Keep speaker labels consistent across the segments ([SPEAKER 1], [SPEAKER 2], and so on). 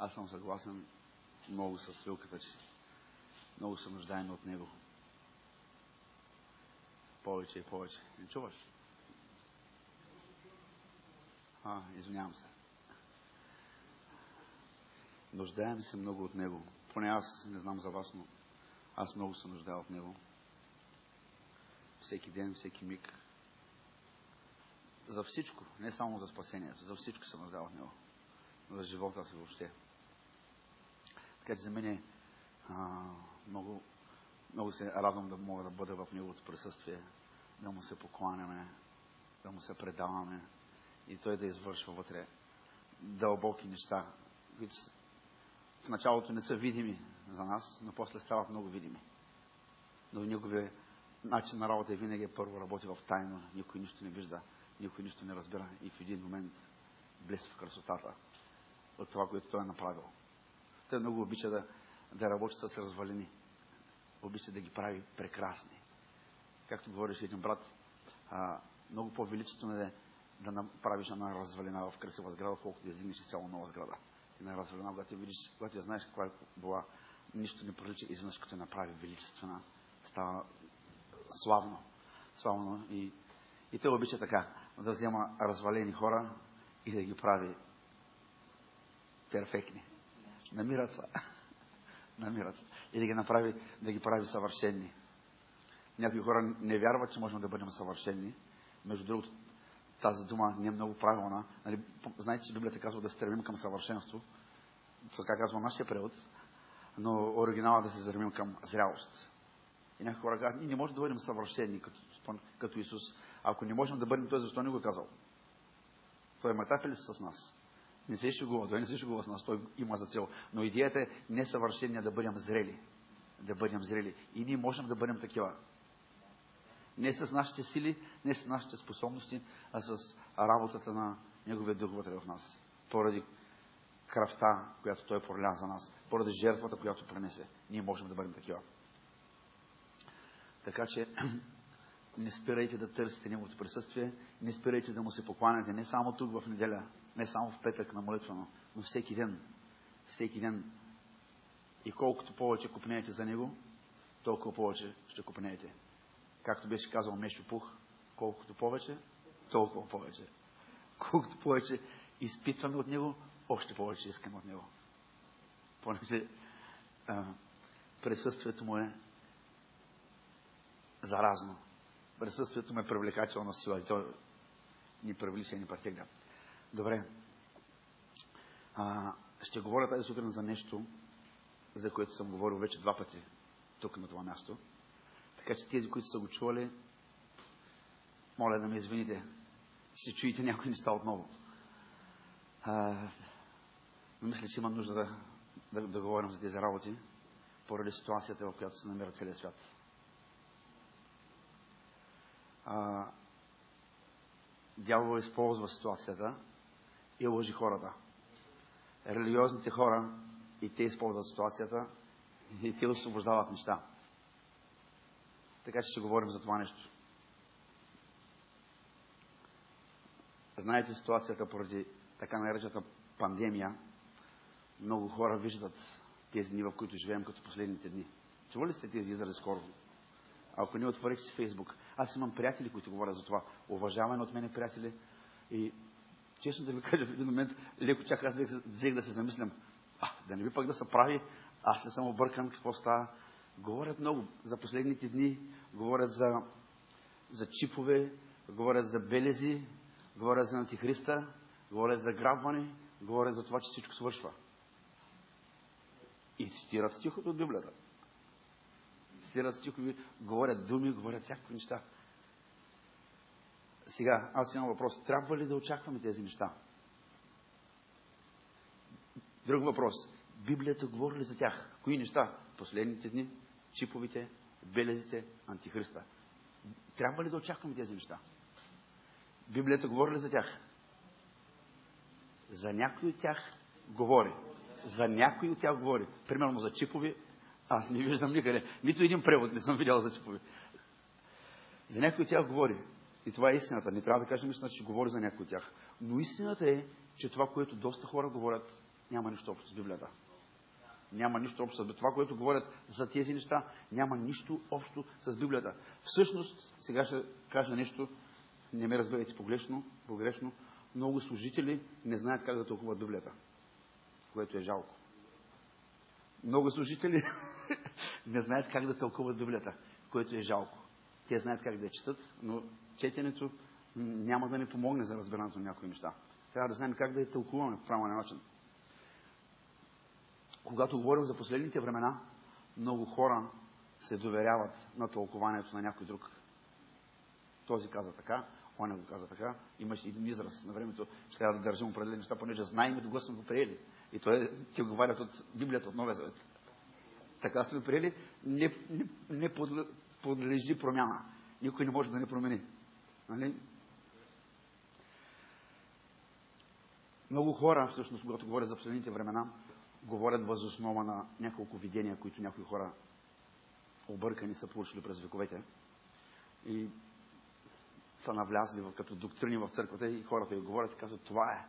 [SPEAKER 1] Аз съм съгласен много с свилката, че много се нуждаем от Него. Повече и повече. Не чуваш? А, извинявам се. Нуждаем се много от Него. Поне аз, не знам за вас, но аз много се нуждая от Него. Всеки ден, всеки миг. За всичко, не само за спасението, за всичко се нуждая от Него. За живота си въобще. Така че за мен е а, много, много се радвам да мога да бъда в Неговото присъствие, да му се покланяме, да му се предаваме и Той да извършва вътре дълбоки неща, които в началото не са видими за нас, но после стават много видими. Но неговия начин на работа е винаги е първо работи в тайно, никой нищо не вижда, никой нищо не разбира и в един момент блесва красотата от това, което той е направил. Той много обича да, да работи с развалини. Обича да ги прави прекрасни. Както говореше един брат, а, много по-величествено е да направиш една развалина в красива сграда, колкото да издигнеш цяло нова сграда. Една развалина, когато я видиш, когато я знаеш каква е била, нищо не прилича, изведнъж като я направи величествена, става славно. Славно. И, и той обича така, да взема развалени хора и да ги прави перфектни. Намират се. Намират се. И да ги направи, да ги прави съвършенни. Някои хора не вярват, че можем да бъдем съвършени. Между другото, тази дума не е много правилна. Нали, знаете, че Библията казва да стремим към съвършенство. Така казва нашия превод. Но оригинала да се стремим към зрялост. И някои хора казват, ние не можем да бъдем съвършени като, като Исус. Ако не можем да бъдем той, защо не го е казал? Той майтапи ли с нас? Не се шегува, той не се шегува с нас, той има за цел. Но идеята е не съвършение да бъдем зрели. Да бъдем зрели. И ние можем да бъдем такива. Не с нашите сили, не с нашите способности, а с работата на Неговия Дух вътре в нас. Поради кръвта, която Той проля за нас, поради жертвата, която пренесе, ние можем да бъдем такива. Така че не спирайте да търсите Неговото присъствие, не спирайте да Му се покланяте не само тук в неделя, не само в петък на молитва, но всеки ден. Всеки ден. И колкото повече купнеете за Него, толкова повече ще купнеете. Както беше казал Мешо Пух, колкото повече, толкова повече. Колкото повече изпитваме от Него, още повече искаме от Него. Понеже присъствието Му е заразно. Присъствието му е привлекателна сила и то ни привлича и ни претегля. Добре. А, ще говоря тази сутрин за нещо, за което съм говорил вече два пъти тук на това място. Така че тези, които са го чували, моля да ме извините. Ще чуете някои неща отново. А, мисля, че имам нужда да, да, да говорим за тези работи, поради ситуацията, в която се намира целият свят. А, дявол използва ситуацията и лъжи хората. Религиозните хора и те използват ситуацията и те освобождават неща. Така че ще говорим за това нещо. Знаете ситуацията поради така наречената пандемия. Много хора виждат тези дни, в които живеем, като последните дни. Чували сте тези изрази скоро? Ако не отворих си Фейсбук. Аз имам приятели, които говорят за това. Уважаване от мене приятели. И честно да ви кажа, в един момент леко чак аз взех да се замислям. А, да не би пък да се прави. Аз не съм объркан какво става. Говорят много за последните дни. Говорят за, за чипове. Говорят за белези. Говорят за антихриста. Говорят за грабване. Говорят за това, че всичко свършва. И цитират стихото от Библията цитират стихови, говорят думи, говорят всякакви неща. Сега, аз имам въпрос. Трябва ли да очакваме тези неща? Друг въпрос. Библията говори ли за тях? Кои неща? Последните дни, чиповите, белезите, антихриста. Трябва ли да очакваме тези неща? Библията говори ли за тях? За някои от тях говори. За някои от тях говори. Примерно за чипови, аз не виждам никъде. Нито един превод не съм видял за типове. За някой от тях говори. И това е истината. Не трябва да кажем истината, че говори за някой от тях. Но истината е, че това, което доста хора говорят, няма нищо общо с Библията. Няма нищо общо с това, което говорят за тези неща. Няма нищо общо с Библията. Всъщност, сега ще кажа нещо, не ме разберете погрешно, погрешно, много служители не знаят как да тълкуват Библията, което е жалко. Много служители не знаят как да тълкуват Библията, което е жалко. Те знаят как да я четат, но четенето няма да ни помогне за разбирането на някои неща. Трябва да знаем как да я тълкуваме в правилен начин. Когато говорим за последните времена, много хора се доверяват на тълкованието на някой друг. Този каза така, он го каза така. Имаше един израз на времето, че трябва да държим определени неща, понеже знаем дълго сме го приели. И той ти говорят от Библията, от Новия Завет. Така сме приели, не, не, не подлежи промяна. Никой не може да не промени. Нали? Много хора, всъщност, когато говорят за последните времена, говорят въз основа на няколко видения, които някои хора объркани са получили през вековете. И са навлязли като доктрини в църквата и хората ги говорят и казват, това е.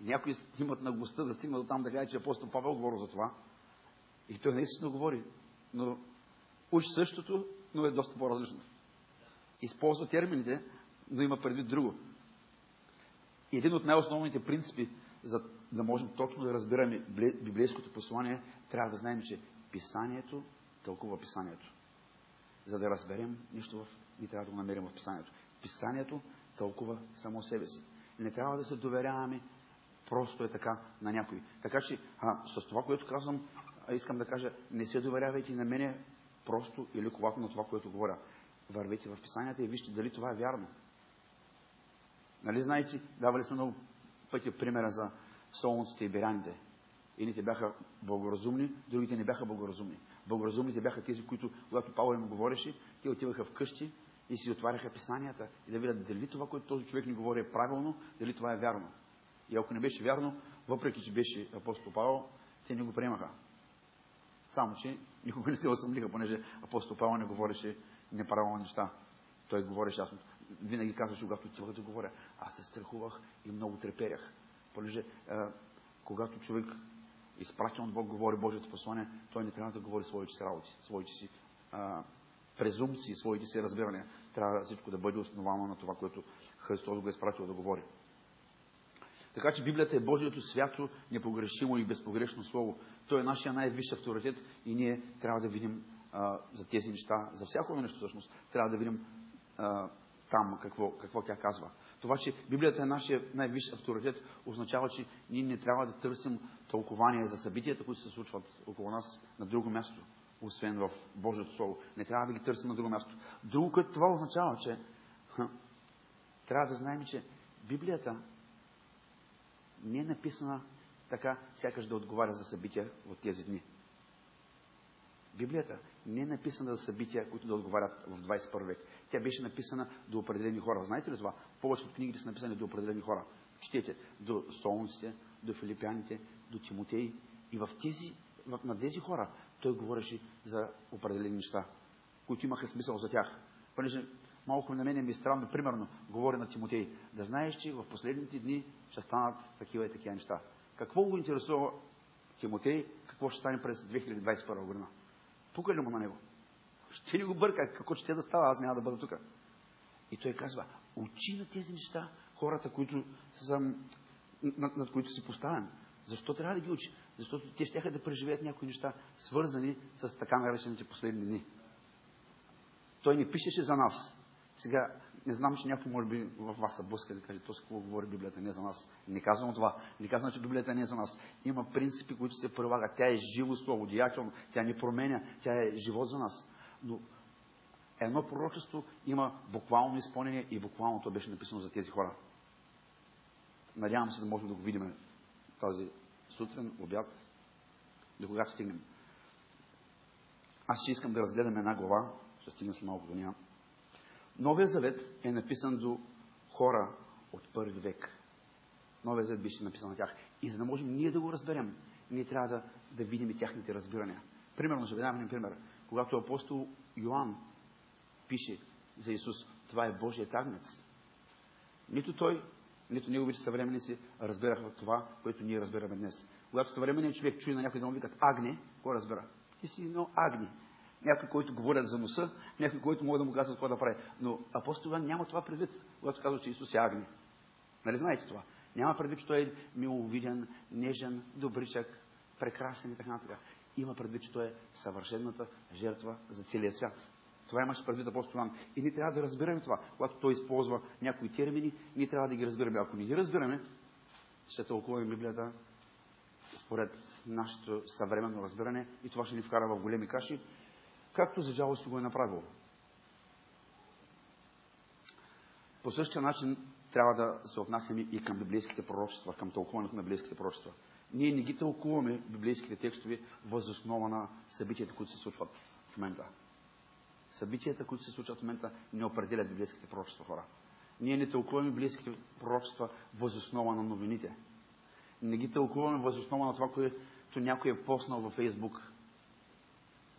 [SPEAKER 1] Някои имат наглостта да стигнат до там да кажат, че апостол Павел говори за това. И той наистина говори. Но учи същото, но е доста по-различно. Използва термините, но има предвид друго. Един от най-основните принципи, за да можем точно да разбираме библейското послание, трябва да знаем, че Писанието тълкува Писанието. За да разберем нищо в... и трябва да го намерим в Писанието. Писанието тълкува само себе си. Не трябва да се доверяваме просто е така на някой. Така че а, с това, което казвам, искам да кажа, не се доверявайте на мене просто или ковато на това, което говоря. Вървете в писанията и вижте дали това е вярно. Нали знаете, давали сме много пъти примера за солнците и беряните. Едните бяха благоразумни, другите не бяха благоразумни. Благоразумните бяха тези, които, когато Павел им говореше, те отиваха вкъщи и си отваряха писанията и да видят дали това, което този човек ни говори е правилно, дали това е вярно. И ако не беше вярно, въпреки че беше апостол Павел, те не го приемаха. Само, че никога не се осъмниха, понеже апостол Павел не говореше неправилни неща. Той говореше ясно. Винаги казваше, когато отивах да говоря, аз се страхувах и много треперях. Понеже, когато човек изпратен от Бог говори Божието послание, той не трябва да говори своите си работи, своите си а, презумпции, своите си разбирания. Трябва всичко да бъде основано на това, което Христос го е изпратил да говори. Така че Библията е Божието свято, непогрешимо и безпогрешно слово. То е нашия най-висш авторитет и ние трябва да видим а, за тези неща, за всяко нещо всъщност, трябва да видим а, там какво, какво тя казва. Това, че Библията е нашия най-висш авторитет, означава, че ние не трябва да търсим тълкование за събитията, които се случват около нас на друго място, освен в Божието Слово. Не трябва да ги търсим на друго място. Друго, което това означава, че ха, трябва да знаем, че Библията не е написана така, сякаш да отговаря за събития от тези дни. Библията не е написана за събития, които да отговарят в 21 век. Тя беше написана до определени хора. Знаете ли това? Повечето от книгите са написани до определени хора. Четете до солнците, до филипяните, до Тимотей. И в тези, на тези хора той говореше за определени неща, които имаха смисъл за тях. Понеже малко на мен ми е странно, примерно, говори на Тимотей, да знаеш, че в последните дни ще станат такива и такива неща. Какво го интересува Тимотей, какво ще стане през 2021 година? Пука ли му на него? Ще ни го бърка, какво ще да става, аз няма да бъда тук. И той казва, учи на тези неща хората, които са, над, над които си поставен. Защо трябва да ги учи? Защото те ще да преживеят някои неща, свързани с така наречените последни дни. Той не пишеше за нас. Сега, не знам, че някой може би в вас се блъска да каже, то с какво говори Библията, не е за нас. Не казвам това. Не казвам, че Библията не е за нас. Има принципи, които се прилагат. Тя е живо слово, деятелно. Тя не променя. Тя е живот за нас. Но едно пророчество има буквално изпълнение и буквално то беше написано за тези хора. Надявам се да можем да го видим този сутрин, обяд, до когато стигнем. Аз ще искам да разгледам една глава, ще стигнем с малко до нея. Новия завет е написан до хора от първи век. Новия завет беше написан на тях. И за да можем ние да го разберем, ние трябва да, да видим и тяхните разбирания. Примерно, ще ви дам един пример. Когато апостол Йоанн пише за Исус, това е Божият агнец. Нито той Нито неговите съвременници разбираха това, което ние разбираме днес. Когато съвременният човек чуе на някой да му викат агне, кой разбира? Ти си едно агни. Някой, който говорят за носа, някой, който може да му казва какво да прави. Но апостол няма това предвид, когато казва, че Исус е агни. Нали знаете това? Няма предвид, че той е миловиден, нежен, добричък, прекрасен и така нататък. Има предвид, че той е съвършената жертва за целия свят. Това имаше предвид апостол Йоан. И ние трябва да разбираме това. Когато той използва някои термини, ние трябва да ги разбираме. Ако не ги разбираме, ще тълкуваме Библията според нашето съвременно разбиране и това ще ни вкара в големи каши, както за жалост го е направил. По същия начин трябва да се отнасяме и към библейските пророчества, към тълкуването на библейските пророчества. Ние не ги тълкуваме библейските текстове възоснова на събитията, които се случват в момента. Събитията, които се случват в момента, не определят библейските пророчества хора. Ние не тълкуваме библейските пророчества възоснова на новините. Не ги тълкуваме възоснова на това, което някой е поснал във Фейсбук.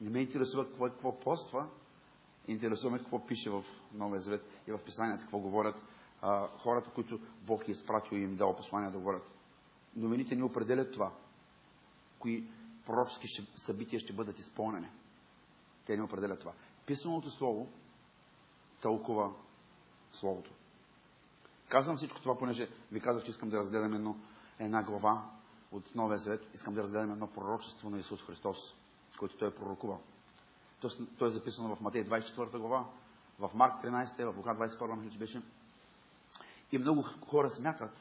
[SPEAKER 1] Не ме интересува какво, какво поства, интересува ме какво пише в Новия Завет и в Писанията, какво говорят а, хората, които Бог е изпратил и им дал послания да говорят. Новините не определят това. Кои пророчески събития ще бъдат изпълнени. Те не определят това. Писаното Слово тълкува Словото. Казвам всичко това, понеже ви казах, че искам да разгледам едно, една глава от Новия Завет. Искам да разгледам едно пророчество на Исус Христос, което Той е пророкувал. То, е записано в Матей 24 глава, в Марк 13, в Лука 22, мисля, че беше. И много хора смятат,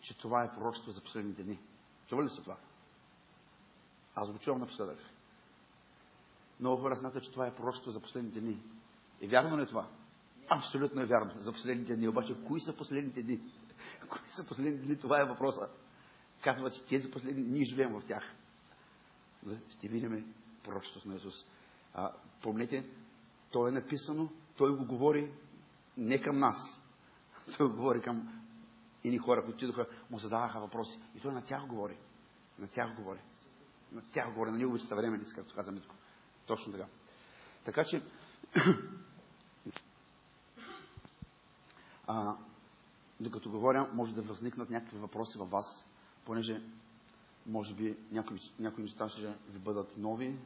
[SPEAKER 1] че това е пророчество за последните дни. Чува ли сте това? Аз го чувам напоследък. Много хора смятат, че това е пророчество за последните дни. И вярно ли е това? Абсолютно е вярно. За последните дни. Обаче, кои са последните дни? Кои са последните дни? Това е въпроса. Казва, че тези последни дни живеем в тях. Ще видим пророчеството на Исус. А, помните, то е написано, той го говори не към нас. Той го говори към ини хора, които идоха, му задаваха въпроси. И той на тях говори. На тях говори. На тях говори, на неговите съвременници, както каза Митко. Точно така. Така че, а, докато говоря, може да възникнат някакви въпроси във вас, понеже може би някои, някои неща ще ви бъдат нови,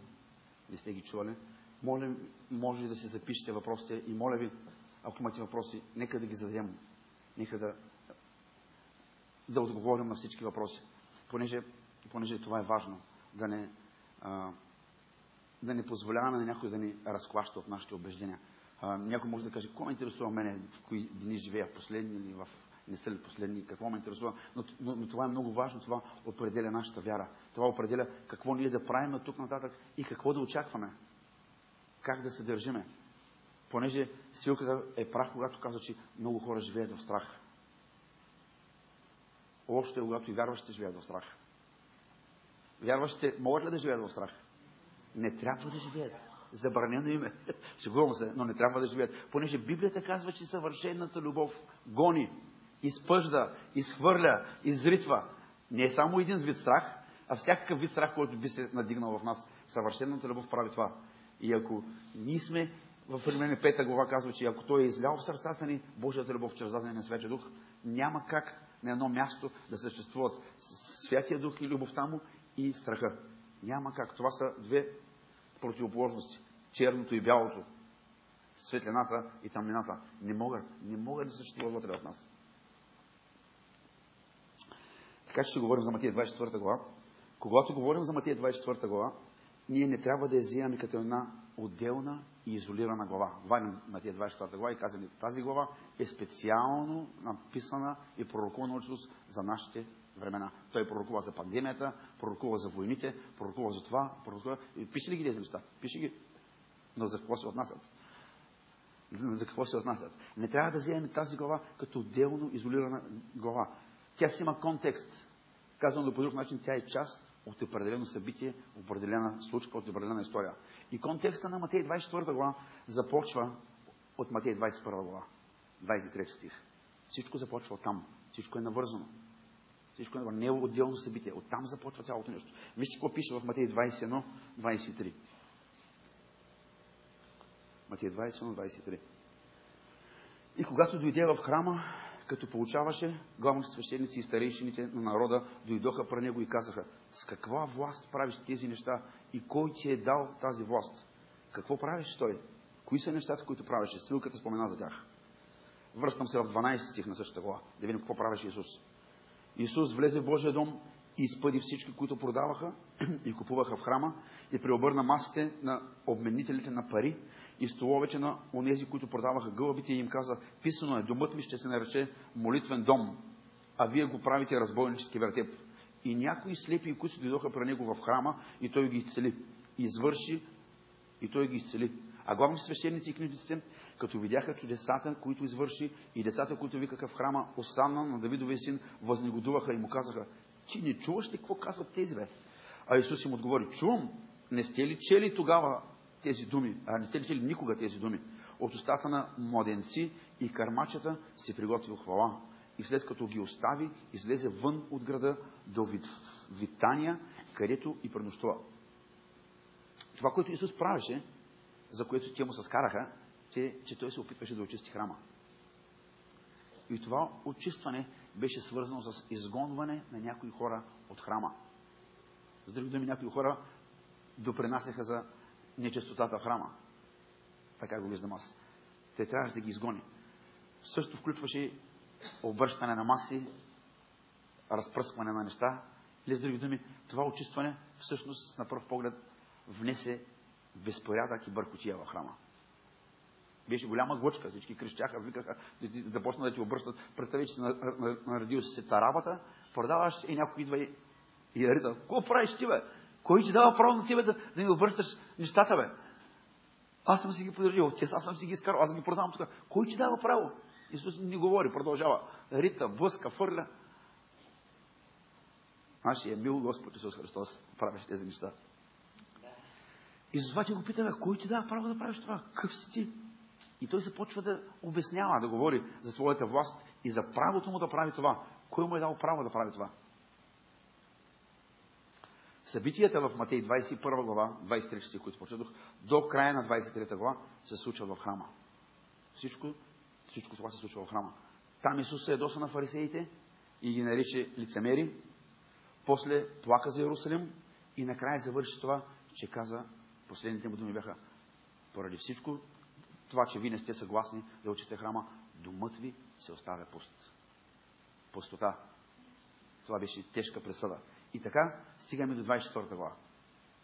[SPEAKER 1] не сте ги чували. Моля, може да си запишете въпросите и моля ви, ако имате въпроси, нека да ги зададем. Нека да, да отговорим на всички въпроси. Понеже, понеже това е важно. Да не, а, да не позволяваме на някой да ни разклаща от нашите убеждения. А, някой може да каже, ме интересува мене, в кои дни живея, последни или в не са ли последни, какво ме интересува. Но, но, но това е много важно, това определя нашата вяра. Това определя какво ние да правим от тук нататък и какво да очакваме. Как да се държиме. Понеже силката е прах, когато казва, че много хора живеят в страх. Лошото е, когато и вярващите живеят в страх. Вярващите могат ли да живеят в страх? Не трябва да живеят. Забранено име. Шегувам се, но не трябва да живеят. Понеже Библията казва, че съвършената любов гони, изпъжда, изхвърля, изритва. Не е само един вид страх, а всякакъв вид страх, който би се надигнал в нас. Съвършената любов прави това. И ако ние сме в Римляни 5 глава казва, че ако Той е излял в сърцата ни Божията любов чрез дадения Святия Дух, няма как на едно място да съществуват Святия Дух и любовта му и страха. Няма как. Това са две противоположности. Черното и бялото. Светлината и тъмнината. Не могат. Не могат да съществуват вътре в нас. Така че ще говорим за Матия 24 глава. Когато говорим за Матия 24 глава, ние не трябва да я взимаме като една отделна и изолирана глава. Това е Матия 24 глава и казваме, тази глава е специално написана и пророкувана от Исус за нашите времена. Той пророкува за пандемията, пророкува за войните, пророкува за това, пророкува... И пише ли ги тези неща? Пише ги. Но за какво се отнасят? За какво се отнасят? Не трябва да вземем тази глава като отделно изолирана глава. Тя си има контекст. Казвам по друг начин, тя е част от определено събитие, определена случка, от определена история. И контекста на Матей 24 глава започва от Матей 21 глава, 23 стих. Всичко започва от там. Всичко е навързано. Всичко е не е отделно събитие. Оттам започва цялото нещо. Вижте какво пише в Матей 21, 23. Матей 21, 23. И когато дойде в храма, като получаваше, главните свещеници и старейшините на народа дойдоха при него и казаха, с каква власт правиш тези неща и кой ти е дал тази власт? Какво правиш той? Кои са нещата, които правеше? Свилката спомена за тях. Връщам се в 12 стих на същата глава, да видим какво правеше Исус. Исус влезе в Божия дом изпъди всички, които продаваха и купуваха в храма и преобърна масите на обменителите на пари и столовете на онези, които продаваха гълъбите и им каза, писано е, домът ми ще се нарече молитвен дом, а вие го правите разбойнически вертеп. И някои слепи, които дойдоха при него в храма, и той ги изцели. Извърши, и той ги изцели. А главните свещеници и книжниците, като видяха чудесата, които извърши, и децата, които викаха в храма, Осанна на Давидовия син, възнегодуваха и му казаха, ти не чуваш ли какво казват тези, бе? А Исус им отговори, чувам, не сте ли чели тогава тези думи, а не сте ли чели никога тези думи? От устата на младенци и кармачета си приготвил хвала. И след като ги остави, излезе вън от града до Витания, където и пренощува. Това, което Исус правеше, за което те му се скараха, че, че той се опитваше да очисти храма. И това очистване беше свързано с изгонване на някои хора от храма. С други думи, някои хора допринасяха за нечестотата в храма. Така го виждам аз. Те трябваше да ги изгони. Също включваше обръщане на маси, разпръскване на неща. Или с други думи, това очистване всъщност на пръв поглед внесе безпорядък и бъркотия в храма. Беше голяма глъчка, всички крещяха, викаха да, да да ти обръщат. Представи, че наредил се таравата, продаваш и някой идва и, и рита. Какво правиш ти, бе? Кой ти дава право на тебе да, да ми обръщаш нещата, бе? Аз съм си ги подарил, те аз съм си ги изкарал, аз ги продавам тук. Кой ти дава право? Исус не говори, продължава. Рита, блъска, фърля. Нашия мил Господ Исус Христос правеше тези неща. И затова ти го питаме, кой ти дава право да правиш това? Какъв си ти? И той започва да обяснява, да говори за своята власт и за правото му да прави това. Кой му е дал право да прави това? Събитията в Матей 21 глава, 23 стих, които прочетох, до края на 23 глава се случва в храма. Всичко, всичко това се случва в храма. Там Исус се ядоса на фарисеите и ги нарича лицемери. После плака за Иерусалим и накрая завърши това, че каза, последните му думи бяха, поради всичко това, че вие не сте съгласни да учите храма, думът ви се оставя пуст. Пустота. Това беше тежка пресъда. И така стигаме до 24 глава.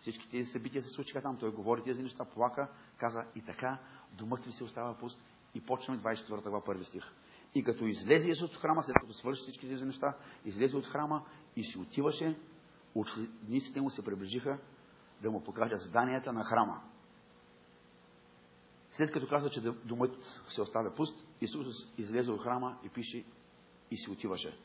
[SPEAKER 1] Всички тези събития се случиха там. Той говори тези неща, плака, каза и така, думът ви се остава пуст. И почваме 24 глава, първи стих. И като излезе Исус от храма, след като свърши всички тези неща, излезе от храма и си отиваше, учениците му се приближиха да му покажат зданията на храма. След като каза, че домът се оставя пуст, Исус излезе от храма и пише и си отиваше.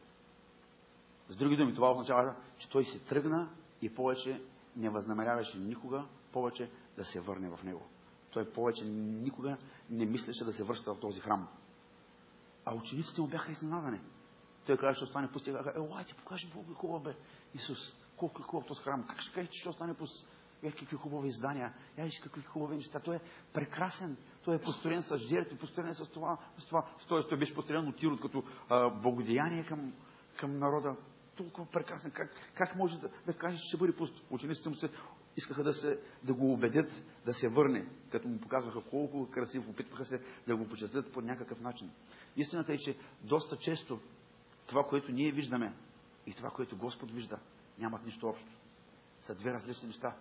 [SPEAKER 1] С други думи, това означава, че той се тръгна и повече не възнамеряваше никога повече да се върне в него. Той повече никога не мислеше да се връща в този храм. А учениците му бяха изненадани. Той каза, ще остане пуст. И каза, елай, ти покажи Бог хубав бе. Исус, колко е хубав този храм. Как ще кажеш, че ще остане пуст? Е, какви хубави издания, виж какви хубави неща. Той е прекрасен, той е построен с жертви, построен с това, с това. Той, той беше построен от Тирот като а, благодеяние към, към народа. Толкова прекрасен. Как, как може да, да кажеш, че ще бъде пуст? Учениците му се искаха да, се, да го убедят да се върне, като му показваха колко красив, опитваха се да го почетат по някакъв начин. Истината е, че доста често това, което ние виждаме и това, което Господ вижда, нямат нищо общо. Са две различни неща.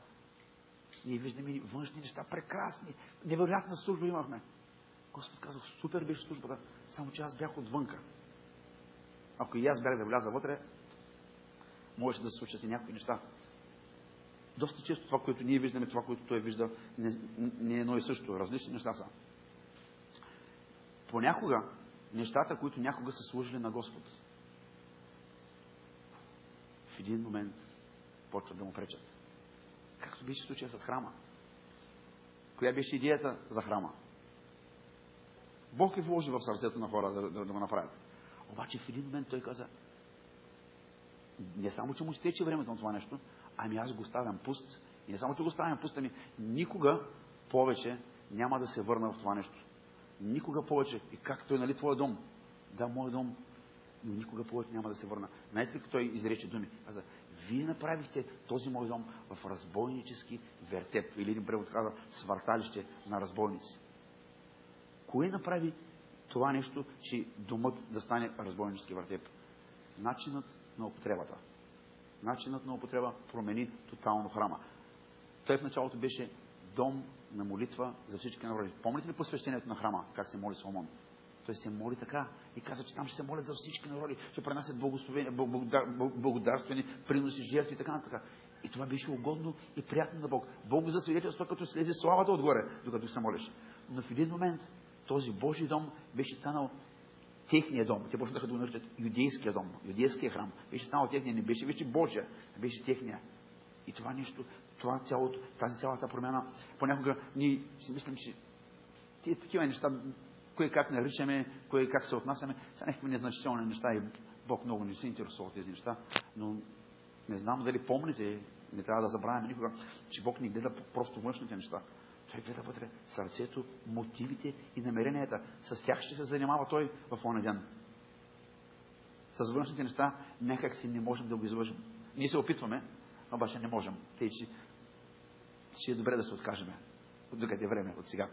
[SPEAKER 1] Ние виждаме външни неща, прекрасни. Невероятна служба имахме. Господ казва, супер беше службата, само че аз бях отвънка. Ако и аз бях да вляза вътре, можеше да се случат и някои неща. Доста често това, което ние виждаме, това, което той вижда, не, не е едно и също. Различни неща са. Понякога, нещата, които някога са служили на Господ, в един момент почват да му пречат. Както беше случая с храма. Коя беше идеята за храма? Бог е вложи в сърцето на хора да, да, да го направят. Обаче в един момент той каза, не само, че му стече времето на това нещо, ами аз го ставям пуст. И не само, че го ставям пуст, ами никога повече няма да се върна в това нещо. Никога повече. И как той, нали, твоя дом? да, мой дом, но никога повече няма да се върна. Знаете ли, той изрече думи? Каза, вие направихте този мой дом в разбойнически вертеп. Или един превод каза, свърталище на разбойници. Кое направи това нещо, че домът да стане разбойнически вертеп? Начинът на употребата. Начинът на употреба промени тотално храма. Той в началото беше дом на молитва за всички народи. Помните ли посвещението на храма, как се моли Соломон? Той се моли така и каза, че там ще се молят за всички народи, ще пренасят благодарствени приноси, жертви и така нататък. И това беше угодно и приятно на Бог. Бог засвидетелства, като слезе славата отгоре, докато се молиш. Но в един момент този Божий дом беше станал техния дом. Те почнаха да го наричат юдейския дом, юдейския храм. Беше станал техния, не беше вече Божия, беше техния. И това нещо, това цялото, тази цялата промяна, понякога ние си мислим, че тези такива неща, кое как наричаме, кое как се отнасяме, са някакви незначителни неща и Бог много не се интересува тези неща, но не знам дали помните, не трябва да забравяме никога, че Бог ни гледа просто външните неща. Той гледа вътре сърцето, мотивите и намеренията. С тях ще се занимава той в оня ден. С външните неща някак си не можем да го излъжим. Ние се опитваме, обаче не можем. Тъй, че ще е добре да се откажем. Докъде е време от сега.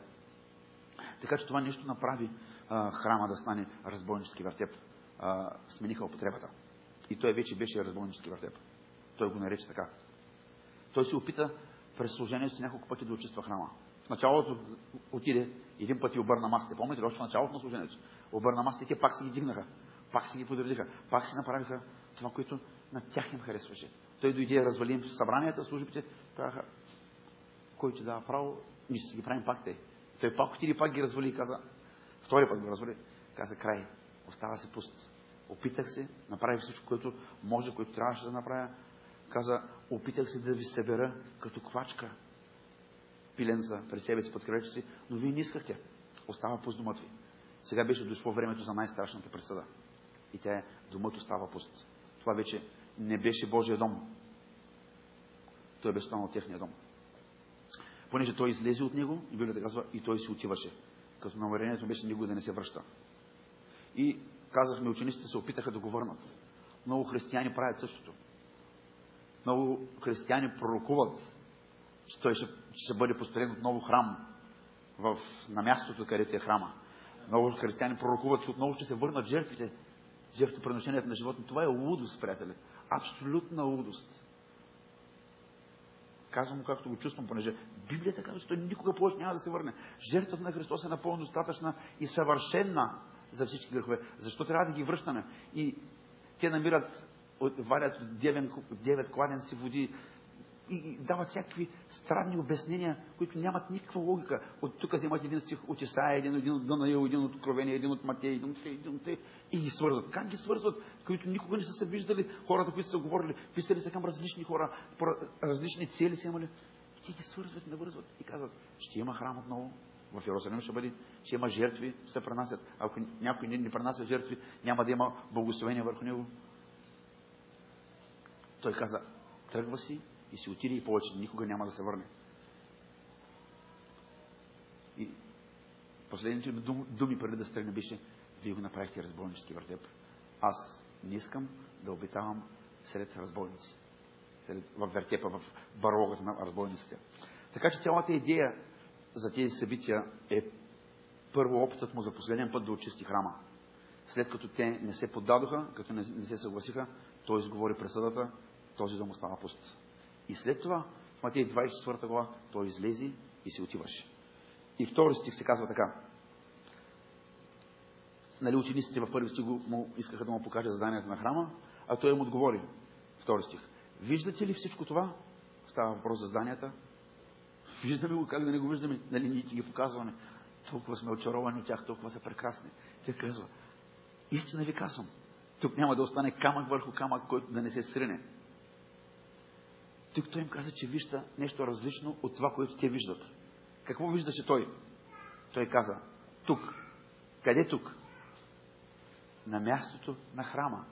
[SPEAKER 1] Така че това нещо направи а, храма да стане разбойнически въртеп. А, смениха употребата. И той вече беше разбойнически въртеп. Той го нарече така. Той се опита през служението си няколко пъти да очиства храма. В началото отиде един път и обърна масите. Помните още в началото на служението? Обърна масите те пак си ги дигнаха. Пак си ги подредиха. Пак си направиха това, което на тях им харесваше. Той дойде да развали им събранията, службите, казаха, който дава право, ние си ги правим пак те. Той пак отиде пак ги развали и каза, втори път го развали, каза край, остава се пуст. Опитах се, направих всичко, което може, което трябваше да направя. Каза, опитах се да ви събера като квачка пиленца при себе си, под си, но вие не искахте. Остава пуст домът ви. Сега беше дошло времето за най-страшната присъда. И тя е, домът остава пуст. Това вече не беше Божия дом. Той беше станал техния дом. Понеже той излезе от него, и Библията казва, и той си отиваше. Като намерението беше никой да не се връща. И казахме, учениците се опитаха да го върнат. Много християни правят същото. Много християни пророкуват, че той ще, ще бъде построен отново храм в, на мястото, където е храма. Много християни пророкуват, че отново ще се върнат жертвите, жертвоприношението на животни. Това е лудост, приятели. Абсолютна лудост. Казвам както го чувствам, понеже Библията казва, че той никога повече няма да се върне. Жертвата на Христос е напълно достатъчна и съвършена за всички грехове. Защо трябва да ги връщаме? И те намират, варят девет кладенци води, и дават всякакви странни обяснения, които нямат никаква логика. От тук вземат един стих от Исаия, един, един от Данаил, един от Откровение, един от Матей, един от един от и ги свързват. Как ги свързват? Които никога не са се виждали, хората, които са говорили, писали са към различни хора, различни цели са имали. И те ги свързват и навързват и казват, ще има храм отново, в Иерусалим ще бъде, ще има жертви, се пренасят. Ако някой не, не пренася жертви, няма да има благословение върху него. Той каза, тръгва си и си отиде и повече никога няма да се върне. И последните думи преди да стръгне беше, вие го направихте разбойнически въртеп. Аз не искам да обитавам сред разбойници. Сред, в вертепа, в барлогата на разбойниците. Така че цялата идея за тези събития е първо опитът му за последен път да очисти храма. След като те не се поддадоха, като не се съгласиха, той изговори пресъдата, този дом остава пуст. И след това, в Матей 24 глава, той излезе и се отиваше. И втори стих се казва така. Нали, учениците в първи стих му искаха да му покаже заданието на храма, а той им отговори. Втори стих. Виждате ли всичко това? Става въпрос за зданията. Виждаме го, как да не го виждаме. Нали, ние ти ги показваме. Толкова сме очаровани от тях, толкова са прекрасни. Тя казва, истина ви казвам. Тук няма да остане камък върху камък, който да не се срине. Тук той им каза, че вижда нещо различно от това, което те виждат. Какво виждаше той? Той каза, тук. Къде тук? На мястото на храма.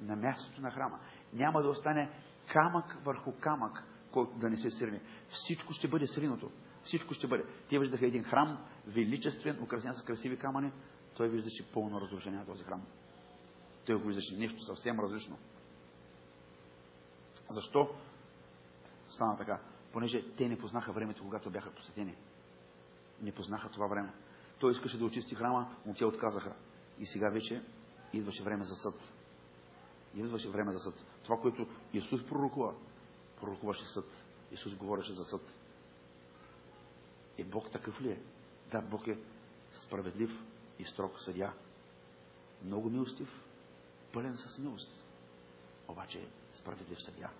[SPEAKER 1] На мястото на храма. Няма да остане камък върху камък, който да не се срине. Всичко ще бъде сринато. Всичко ще бъде. Те виждаха един храм, величествен, украсен с красиви камъни, той виждаше пълно разрушение на този храм. Той го виждаше нещо съвсем различно. Защо стана така? Понеже те не познаха времето, когато бяха посетени. Не познаха това време. Той искаше да очисти храма, но те отказаха. И сега вече идваше време за съд. Идваше време за съд. Това, което Исус пророкува, пророкуваше съд. Исус говореше за съд. И Бог такъв ли е? Да, Бог е справедлив и строг съдя. Много милостив, пълен с милост. Обаче е справедлив съдя.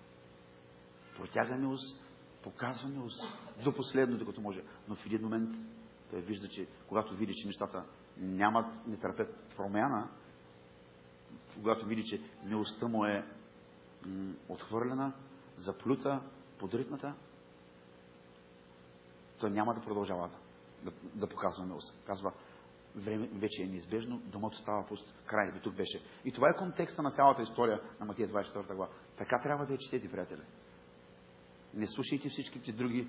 [SPEAKER 1] Протяга милост, показва милост до последно, докато може. Но в един момент той вижда, че когато види, че нещата нямат, не търпят промяна, когато види, че милостта му е отхвърлена, заплюта, подритната, той няма да продължава да, да, да показва милост. Казва, време вече е неизбежно, домът става пуст, край, до тук беше. И това е контекста на цялата история на Матия 24 глава. Така трябва да я четете, приятели. Не слушайте всичките други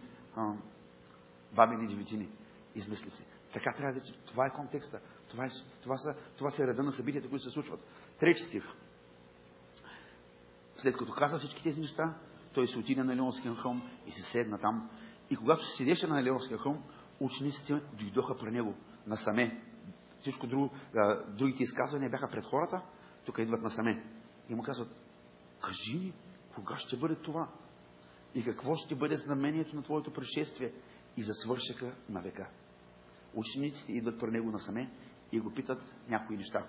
[SPEAKER 1] бабини деветини, измислици. Така трябва да. Това е контекста. Това, е, това, са, това са реда на събитията, които се случват. Трети стих. След като каза всички тези неща, той се отиде на Леонския хълм и се седна там. И когато се седеше на Леонския хълм, учениците дойдоха при него насаме. Всичко друго, другите изказвания бяха пред хората, тук идват насаме. И му казват, кажи ни, кога ще бъде това? И какво ще бъде знамението на Твоето пришествие и за свършека на века? Учениците идват при него насаме и го питат някои неща.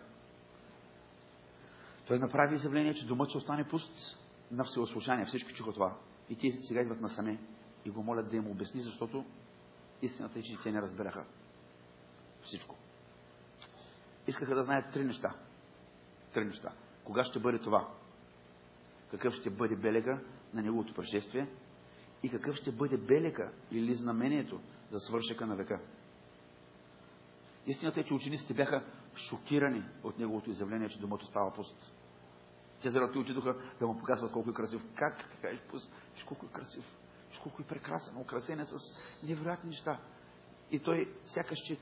[SPEAKER 1] Той направи изявление, че домът ще остане пуст на всеослушание. Всички чуха това. И те сега идват насаме и го молят да им обясни, защото истината е, че те не разбераха всичко. Искаха да знаят три неща. Три неща. Кога ще бъде това? Какъв ще бъде белега на неговото пришествие? И какъв ще бъде белега или знамението за свършека на века? Истината е, че учениците бяха шокирани от неговото изявление, че домът става пуст. Те заради отидоха да му показват колко е красив. Как? Как е? Виж колко е красив. Виж колко е прекрасен. Украсен е с невероятни неща. И той сякаш, че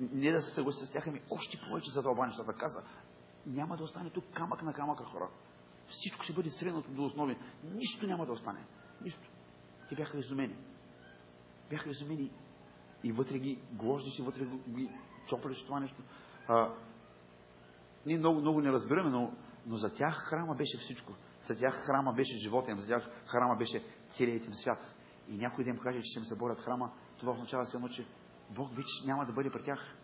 [SPEAKER 1] не да се съгласи с тях, ами още повече задълба нещата. Каза, няма да остане тук камък на камъка хора. Всичко ще бъде стренато до основи. Нищо няма да остане. Нищо. Те бяха изумени. Бяха изумени и вътре ги глождиш, и вътре ги чопляш това нещо. А, ние много, много не разбираме, но, но за тях храма беше всичко. За тях храма беше живота им, за тях храма беше целият им свят. И някой да им каже, че ще им се борят храма, това означава се че Бог вече няма да бъде при тях.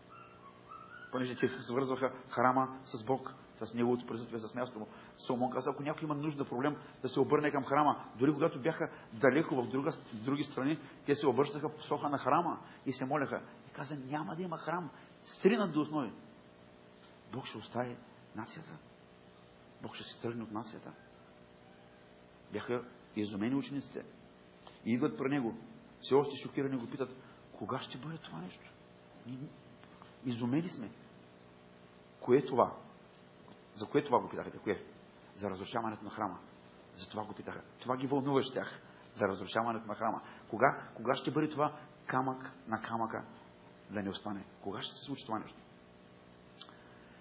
[SPEAKER 1] Понеже те свързваха храма с Бог, с Неговото присъствие, с мястото му. Соломон каза, ако някой има нужда проблем, да се обърне към храма. Дори когато бяха далеко в, друга, в други страни, те се обръщаха в посока на храма и се моляха. И каза, няма да има храм. Стринат до основи. Бог ще остави нацията. Бог ще се тръгне от нацията. Бяха изумени учениците. И идват при него. Все още шокирани го питат, кога ще бъде това нещо? Изумени сме. Кое е това? За кое това го питаха? Кое? За разрушаването на храма. За това го питаха. Това ги вълнуваше тях. За разрушаването на храма. Кога, кога ще бъде това камък на камъка да не остане? Кога ще се случи това нещо?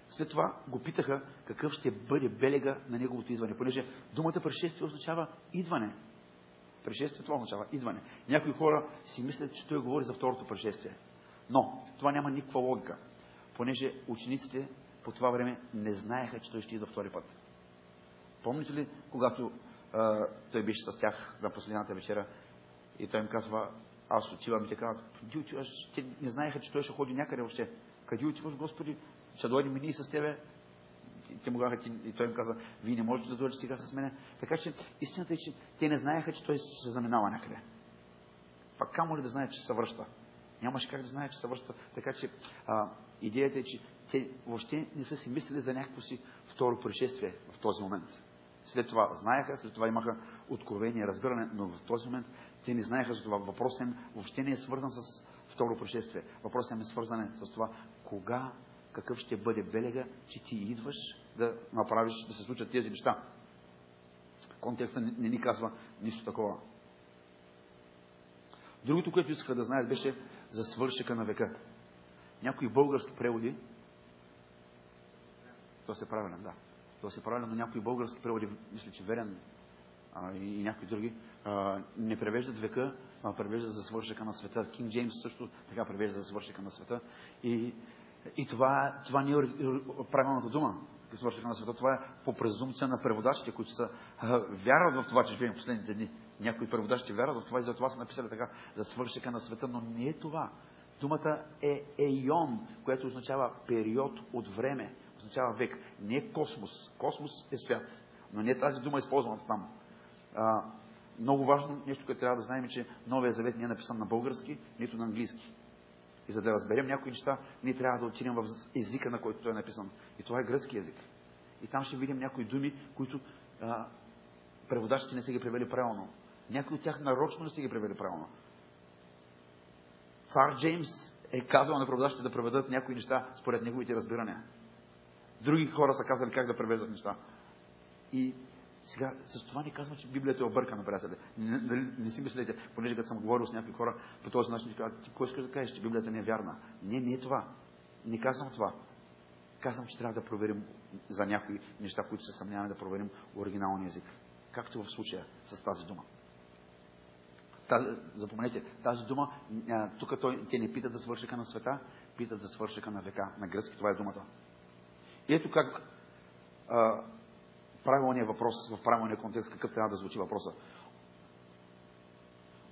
[SPEAKER 1] След това го питаха какъв ще бъде белега на неговото идване, понеже думата пришествие означава идване. Пришествие това означава идване. Някои хора си мислят, че той говори за второто пришествие. Но това няма никаква логика, понеже учениците по това време не знаеха, че той ще идва втори път. Помните ли, когато а, той беше с тях на последната вечера и той им казва, аз отивам и те казват, къде отиваш? Те не знаеха, че той ще ходи някъде въобще. Къде отиваш, Господи? Ще дойдем и ние с тебе. Те му казаха, и той им каза, вие не можете да дойдете сега с мене. Така че истината е, че те не знаеха, че той се заминава някъде. Пак камо ли да знае, че се връща? Нямаше как да знае, че се връща. Така че а, идеята е, че те въобще не са си мислили за някакво си второ пришествие в този момент. След това знаеха, след това имаха откровение, разбиране, но в този момент те не знаеха за това. Въпросът им въобще не е свързан с второ пришествие. Въпросът им е свързан с това, кога, какъв ще бъде белега, че ти идваш да направиш, да се случат тези неща. Контекстът не, не ни казва нищо такова. Другото, което искаха да знаят, беше за свършека на века. някои български преводи, то се правилен, да. То се правилен, но някои български преводи, мисля, че верен а, и, и някои други, а, не превеждат века, а превеждат за свършека на света. Кинг Джеймс също така превежда за свършека на света. И, и това, това не е правилната дума. Свършека на света. Това е по презумпция на преводачите, които са а, вярват в това, че живеем последните дни. Някои преводачи вярват в това и затова са написали така за свършека на света, но не е това. Думата е ейон, което означава период от време, означава век. Не е космос. Космос е свят. Но не е тази дума използвана там. А, много важно нещо, което трябва да знаем, е, че Новия Завет не е написан на български, нито на английски. И за да разберем някои неща, ние трябва да отидем в езика, на който той е написан. И това е гръцки език. И там ще видим някои думи, които а, преводачите не са ги превели правилно. Някои от тях нарочно не са ги превели правилно. Цар Джеймс е казал на преводачите да преведат някои неща според неговите разбирания. Други хора са казали как да превеждат неща. И сега, с това не казвам, че Библията е объркана, приятели. Не, не, не, си мислете, понеже като съм говорил с някои хора по този начин, ти казват, ти кой искаш да кажеш, че Библията не е вярна? Не, не е това. Не казвам това. Казвам, че трябва да проверим за някои неща, които се съмняваме да проверим оригиналния език. Както в случая с тази дума. Тази, запомнете, тази дума, тук той, те не питат за свършика на света, питат за свършика на века. На гръцки това е думата. И ето как а, правилният въпрос, в правилния контекст, какъв трябва да звучи въпроса.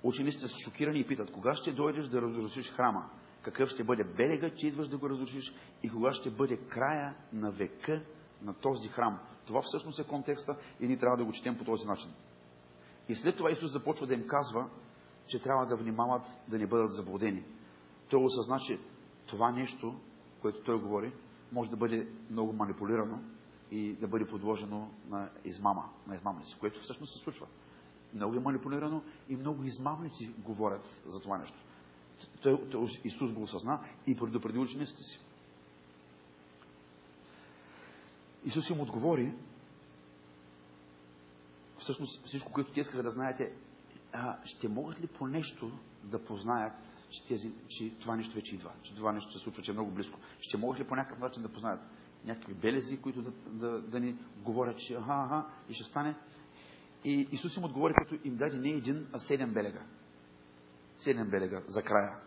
[SPEAKER 1] Учениците са шокирани и питат, кога ще дойдеш да разрушиш храма? Какъв ще бъде белега, че идваш да го разрушиш? И кога ще бъде края на века на този храм? Това всъщност е контекста и ние трябва да го четем по този начин. И след това Исус започва да им казва, че трябва да внимават да не бъдат заблудени. Той осъзна, че това нещо, което той говори, може да бъде много манипулирано и да бъде подложено на измама, на измамници, което всъщност се случва. Много е манипулирано и много измамници говорят за това нещо. Той, Исус го осъзна и предупреди учениците си. Исус им отговори, всъщност всичко, което те искаха да знаете, ще могат ли по нещо да познаят, че, тези, че това нещо вече идва, че това нещо се случва, че е много близко? Ще могат ли по някакъв начин да познаят някакви белези, които да, да, да ни говорят, че аха, аха, и ще стане? И Исус им отговори, като им даде не един, а седем белега. Седем белега за края.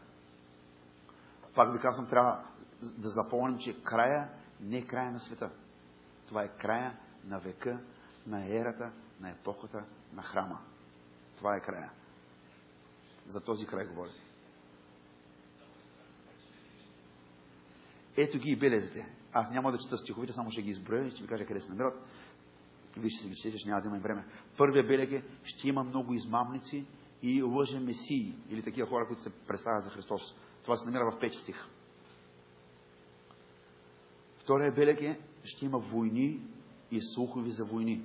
[SPEAKER 1] Пак ви казвам, трябва да запомним, че края не е края на света. Това е края на века, на ерата, на епохата, на храма. Това е края. За този край говори. Ето ги и белезите. Аз няма да чета стиховите, само ще ги изброя и ще ви кажа къде се намират. Вие ще ги четете, няма да има време. Първия белег е, ще има много измамници и лъже месии, или такива хора, които се представят за Христос. Това се намира в пети стих. Втория белег е, ще има войни и слухови за войни.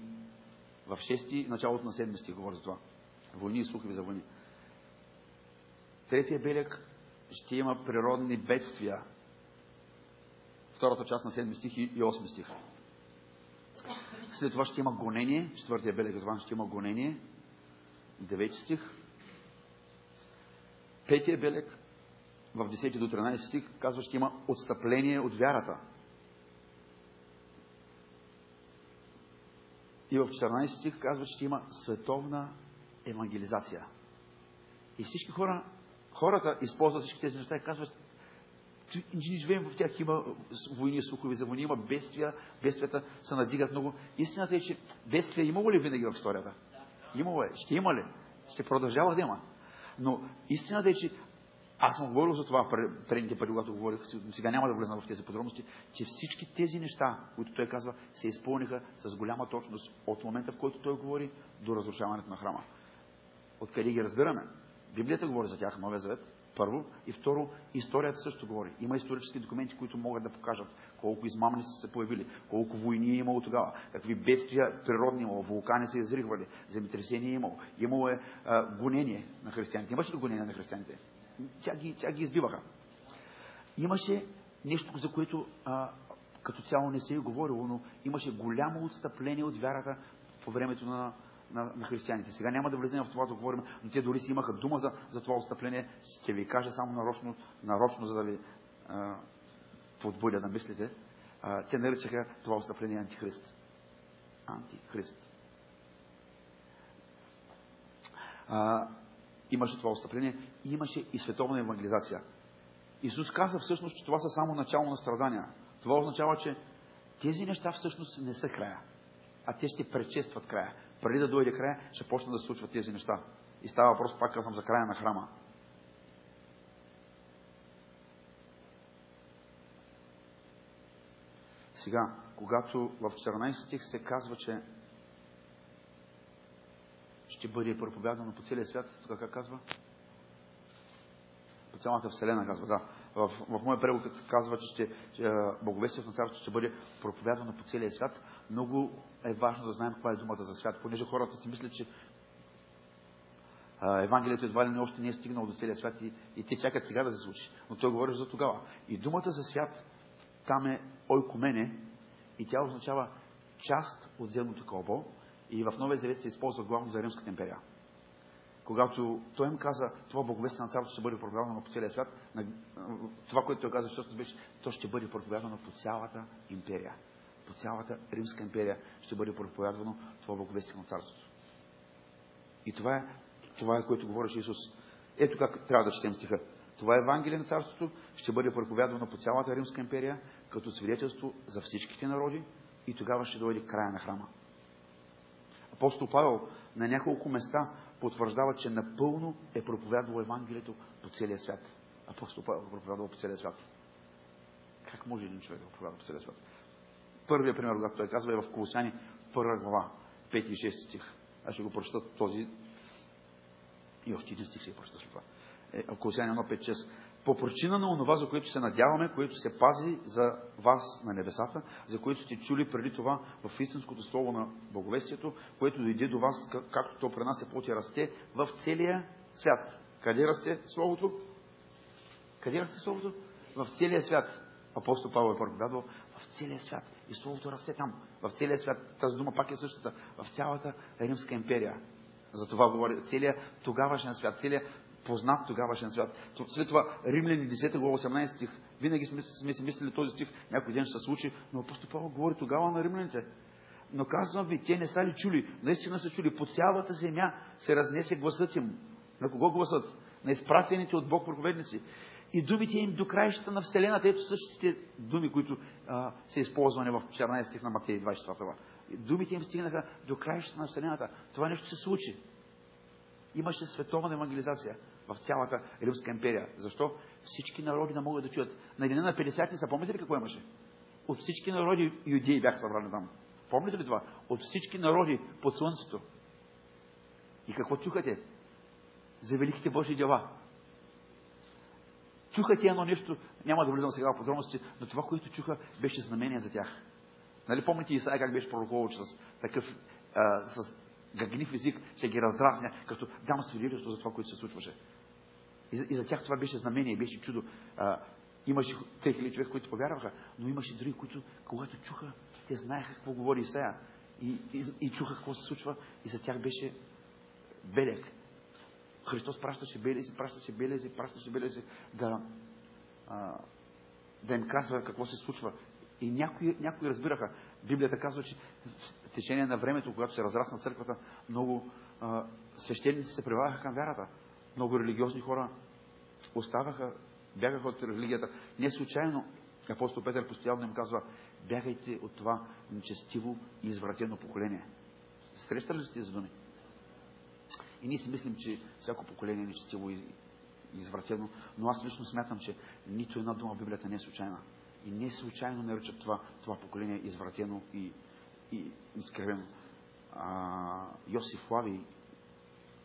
[SPEAKER 1] В шести, началото на седми стих говори за това. Войни и слухови за войни. Третия белег ще има природни бедствия. Втората част на седми стих и 8 стих. След това ще има гонение. Четвъртия белег от ще има гонение. Девети стих. Петия белег в 10 до 13 стих казва, ще има отстъпление от вярата. И в 14 стих казва, че има световна евангелизация. И всички хора, хората използват всички тези неща и казват, живеем в тях, има войни, слухови за войни, има бедствия, бедствията се надигат много. Истината е, че бедствия имало ли винаги в историята? Имало е. Ще има ли? Ще продължава да има. Но истината е, че аз съм говорил за това предните пъти, когато говорих, сега няма да влезна в тези подробности, че всички тези неща, които той казва, се изпълниха с голяма точност от момента, в който той говори, до разрушаването на храма. Откъде ги разбираме? Библията говори за тях, Новия Завет, първо. И второ, историята също говори. Има исторически документи, които могат да покажат колко измамни са се появили, колко войни е имало тогава, какви бедствия природни е имало, вулкани са изригвали, земетресение е имало. Имало е а, гонение на християните. Имаше ли гонение на християните? Тя ги, тя ги избиваха. Имаше нещо, за което а, като цяло не се е говорило, но имаше голямо отстъпление от вярата по времето на, на, на християните. Сега няма да влезем в това да говорим, но те дори си имаха дума за, за това отстъпление. Ще ви кажа само нарочно, нарочно за да ви а, подбудя да мислите, а, те наричаха това отстъпление антихрист. Антихрист. А, имаше това отстъпление имаше и световна евангелизация. Исус каза всъщност, че това са само начало на страдания. Това означава, че тези неща всъщност не са края, а те ще предшестват края. Преди да дойде края, ще почнат да се случват тези неща. И става въпрос, пак казвам, за края на храма. Сега, когато в 14 стих се казва, че ще бъде проповядано по целия свят, тук как казва? По цялата вселена казва, да. В, в моя превод казва, че ще, боговестието на царството ще бъде проповядано по целия свят. Много е важно да знаем каква е думата за свят, понеже хората си мислят, че Евангелието едва ли не още не е стигнало до целия свят и, и те чакат сега да се случи. Но той говори за тогава. И думата за свят там е ойкомене и тя означава част от земното кълбо и в Новия Завет се използва главно за Римската империя. Когато той им каза, това боговестие на царството ще бъде проповядано по целия свят, това, което той каза, защото беше, то ще бъде проповядано по цялата империя. По цялата Римска империя ще бъде проповядано това боговестие на царството. И това е, това е което говореше Исус. Ето как трябва да четем стиха. Това Евангелие на Царството ще бъде проповядвано по цялата Римска империя, като свидетелство за всичките народи и тогава ще дойде края на храма. Апостол Павел на няколко места потвърждава, че напълно е проповядвал Евангелието по целия свят. Апостол Павел е проповядвал по целия свят. Как може един човек да проповядва по целия свят? Първият пример, когато той казва, е в Колосяни, първа глава, 5 и 6 стих. Аз ще го прочета този и още един стих ще прочета след това. Е, Колосяни 1, 5, 6 по причина на онова, за което се надяваме, което се пази за вас на небесата, за което сте чули преди това в истинското слово на Боговестието, което дойде до вас, както то при нас е плоти расте в целия свят. Къде расте Словото? Къде расте Словото? В целия свят. Апостол Павел е проповядвал в целия свят. И Словото расте там. В целия свят. Тази дума пак е същата. В цялата Римска империя. За това говори целият тогавашен свят, целият познат тогавашен свят. След това Римляни 10 глава 18 стих. Винаги сме, сме си мислили този стих, някой ден ще се случи, но апостол Павел говори тогава на римляните. Но казвам ви, те не са ли чули? Наистина са чули. По цялата земя се разнесе гласът им. На кого гласът? На изпратените от Бог проповедници. И думите им до краищата на Вселената. Ето същите думи, които а, са използвани в 14 стих на Матея 24 глава. Думите им стигнаха до краищата на Вселената. Това нещо се случи. Имаше световна евангелизация в цялата Римска империя. Защо? Всички народи да могат да чуят. На деня на 50 помните ли какво имаше? От всички народи юдеи бяха събрани там. Помните ли това? От всички народи под слънцето. И какво чухате? За великите Божии дела. Чуха ти едно нещо, няма да влизам сега в подробности, но това, което чуха, беше знамение за тях. Нали помните Исаия как беше пророковал, че с такъв, а, с гагнив език ще ги раздразня, като дам свидетелство за това, което се случваше. И за, и за тях това беше знамение, беше чудо. А, имаше 3000 човека, които повярваха, но имаше други, които, когато чуха, те знаеха какво говори Исея. И, и, и чуха какво се случва, и за тях беше белег. Христос пращаше белези, пращаше белези, пращаше белези да, а, да им казва какво се случва. И някои, някои разбираха. Библията казва, че в течение на времето, когато се разрасна църквата, много а, свещеници се привагаха към вярата. Много религиозни хора оставаха, бягаха от религията. Не случайно апостол Петър постоянно им казва, бягайте от това нечестиво и извратено поколение. Срещали ли сте тези думи? И ние си мислим, че всяко поколение е нечестиво и извратено, но аз лично смятам, че нито една дума в Библията не е случайна. И не случайно наричат това, това поколение извратено и, и изкривено. А, Йосиф Лави,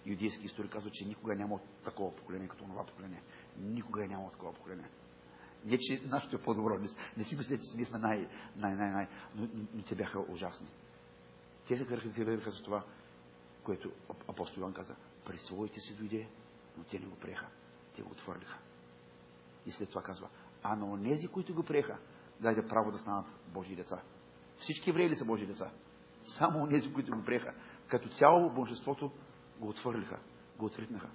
[SPEAKER 1] юдейски историк, казва, че никога няма такова поколение, като това поколение. Никога е нямало такова поколение. Не, че нашето е по-добро. Не, не си мислете, че ние сме най, най, най, най. Но, но те бяха ужасни. Те се характеризираха за това, което апостол Йоан каза. При своите си дойде, но те не го приеха. Те го отвърлиха. И след това казва, а на онези, които го приеха, даде право да станат Божии деца. Всички евреи ли са Божии деца? Само онези, които го приеха. Като цяло божеството го отвърлиха, го отритнаха.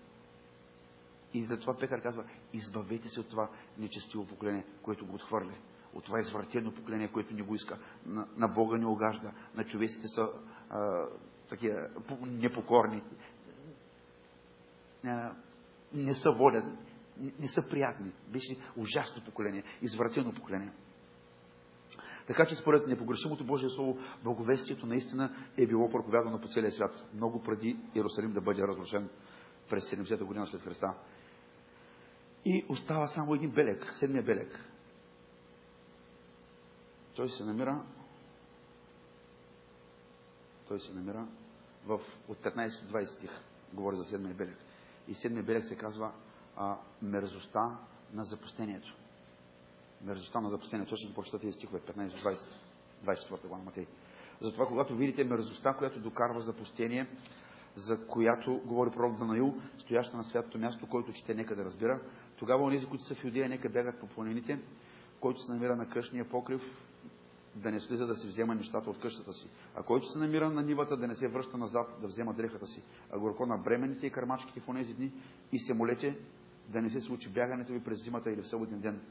[SPEAKER 1] И затова Петър казва, избавете се от това нечестиво поколение, което го отхвърли. От това извратено поколение, което не го иска. На, на Бога не огажда. На човеците са а, такива непокорни. А, не са водят. Не, не са приятни. Беше ужасно поколение. Извратено поколение. Така че според непогрешимото Божие Слово, благовестието наистина е било проповядано по целия свят, много преди Иерусалим да бъде разрушен през 70-та година след Христа. И остава само един белег, седмия белег. Той се намира той се намира в, от 15 до 20 стих. Говори за седмия белег. И седмия белег се казва а, мерзостта на запустението. Мерзостта на запустението. Точно прочета тези стихове 15 до 20. 24 глава Матей. Затова, когато видите мерзостта, която докарва запустение, за която говори пророк Данаил, стояща на святото място, който чете нека да разбира. Тогава онези, които са в Юдея, нека бягат по планините, който се намира на къщния покрив, да не слиза да си взема нещата от къщата си. А който се намира на нивата, да не се връща назад, да взема дрехата си. А горко на бремените и кармачките в онези дни и се молете да не се случи бягането ви през зимата или в съботен ден.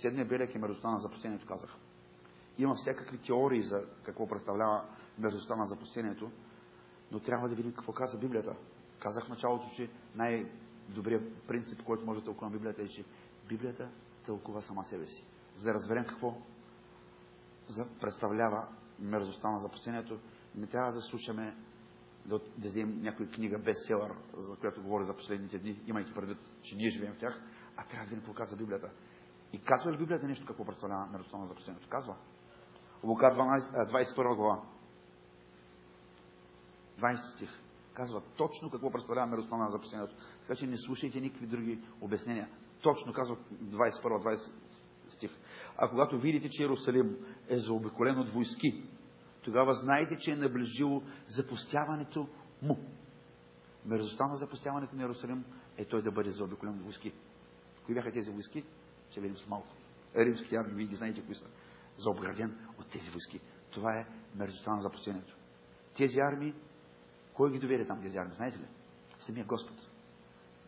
[SPEAKER 1] Седмия белек е мерзостта на запустението, казах. Има всякакви теории за какво представлява мерзостта на запустението, но трябва да видим какво каза Библията. Казах в началото, че най-добрият принцип, който може да тълкува Библията е, че Библията тълкува сама себе си. За да разберем какво представлява мерзостта на запустението, не трябва да слушаме, да, да вземем някоя книга бестселър, за която говори за последните дни, имайки предвид, че ние живеем в тях, а трябва да видим какво казва Библията. И казва ли Библията нещо какво представлява мерзостта на запустението? Казва. Лука 12, 21 глава. 20 стих. Казва точно какво представлява меростта на запасението. Така че не слушайте никакви други обяснения. Точно казва 21-20 стих. А когато видите, че Иерусалим е заобиколен от войски, тогава знаете, че е наближило запустяването му. Мерзостта на запустяването на Иерусалим е той да бъде заобиколен от войски. Кои бяха тези войски? Ще видим с малко. Римските вие ги знаете кои са. Заобграден от тези войски. Това е мерзостта на запустението. Тези армии кой ги доведе там тези армии? Знаете ли? Самия Господ.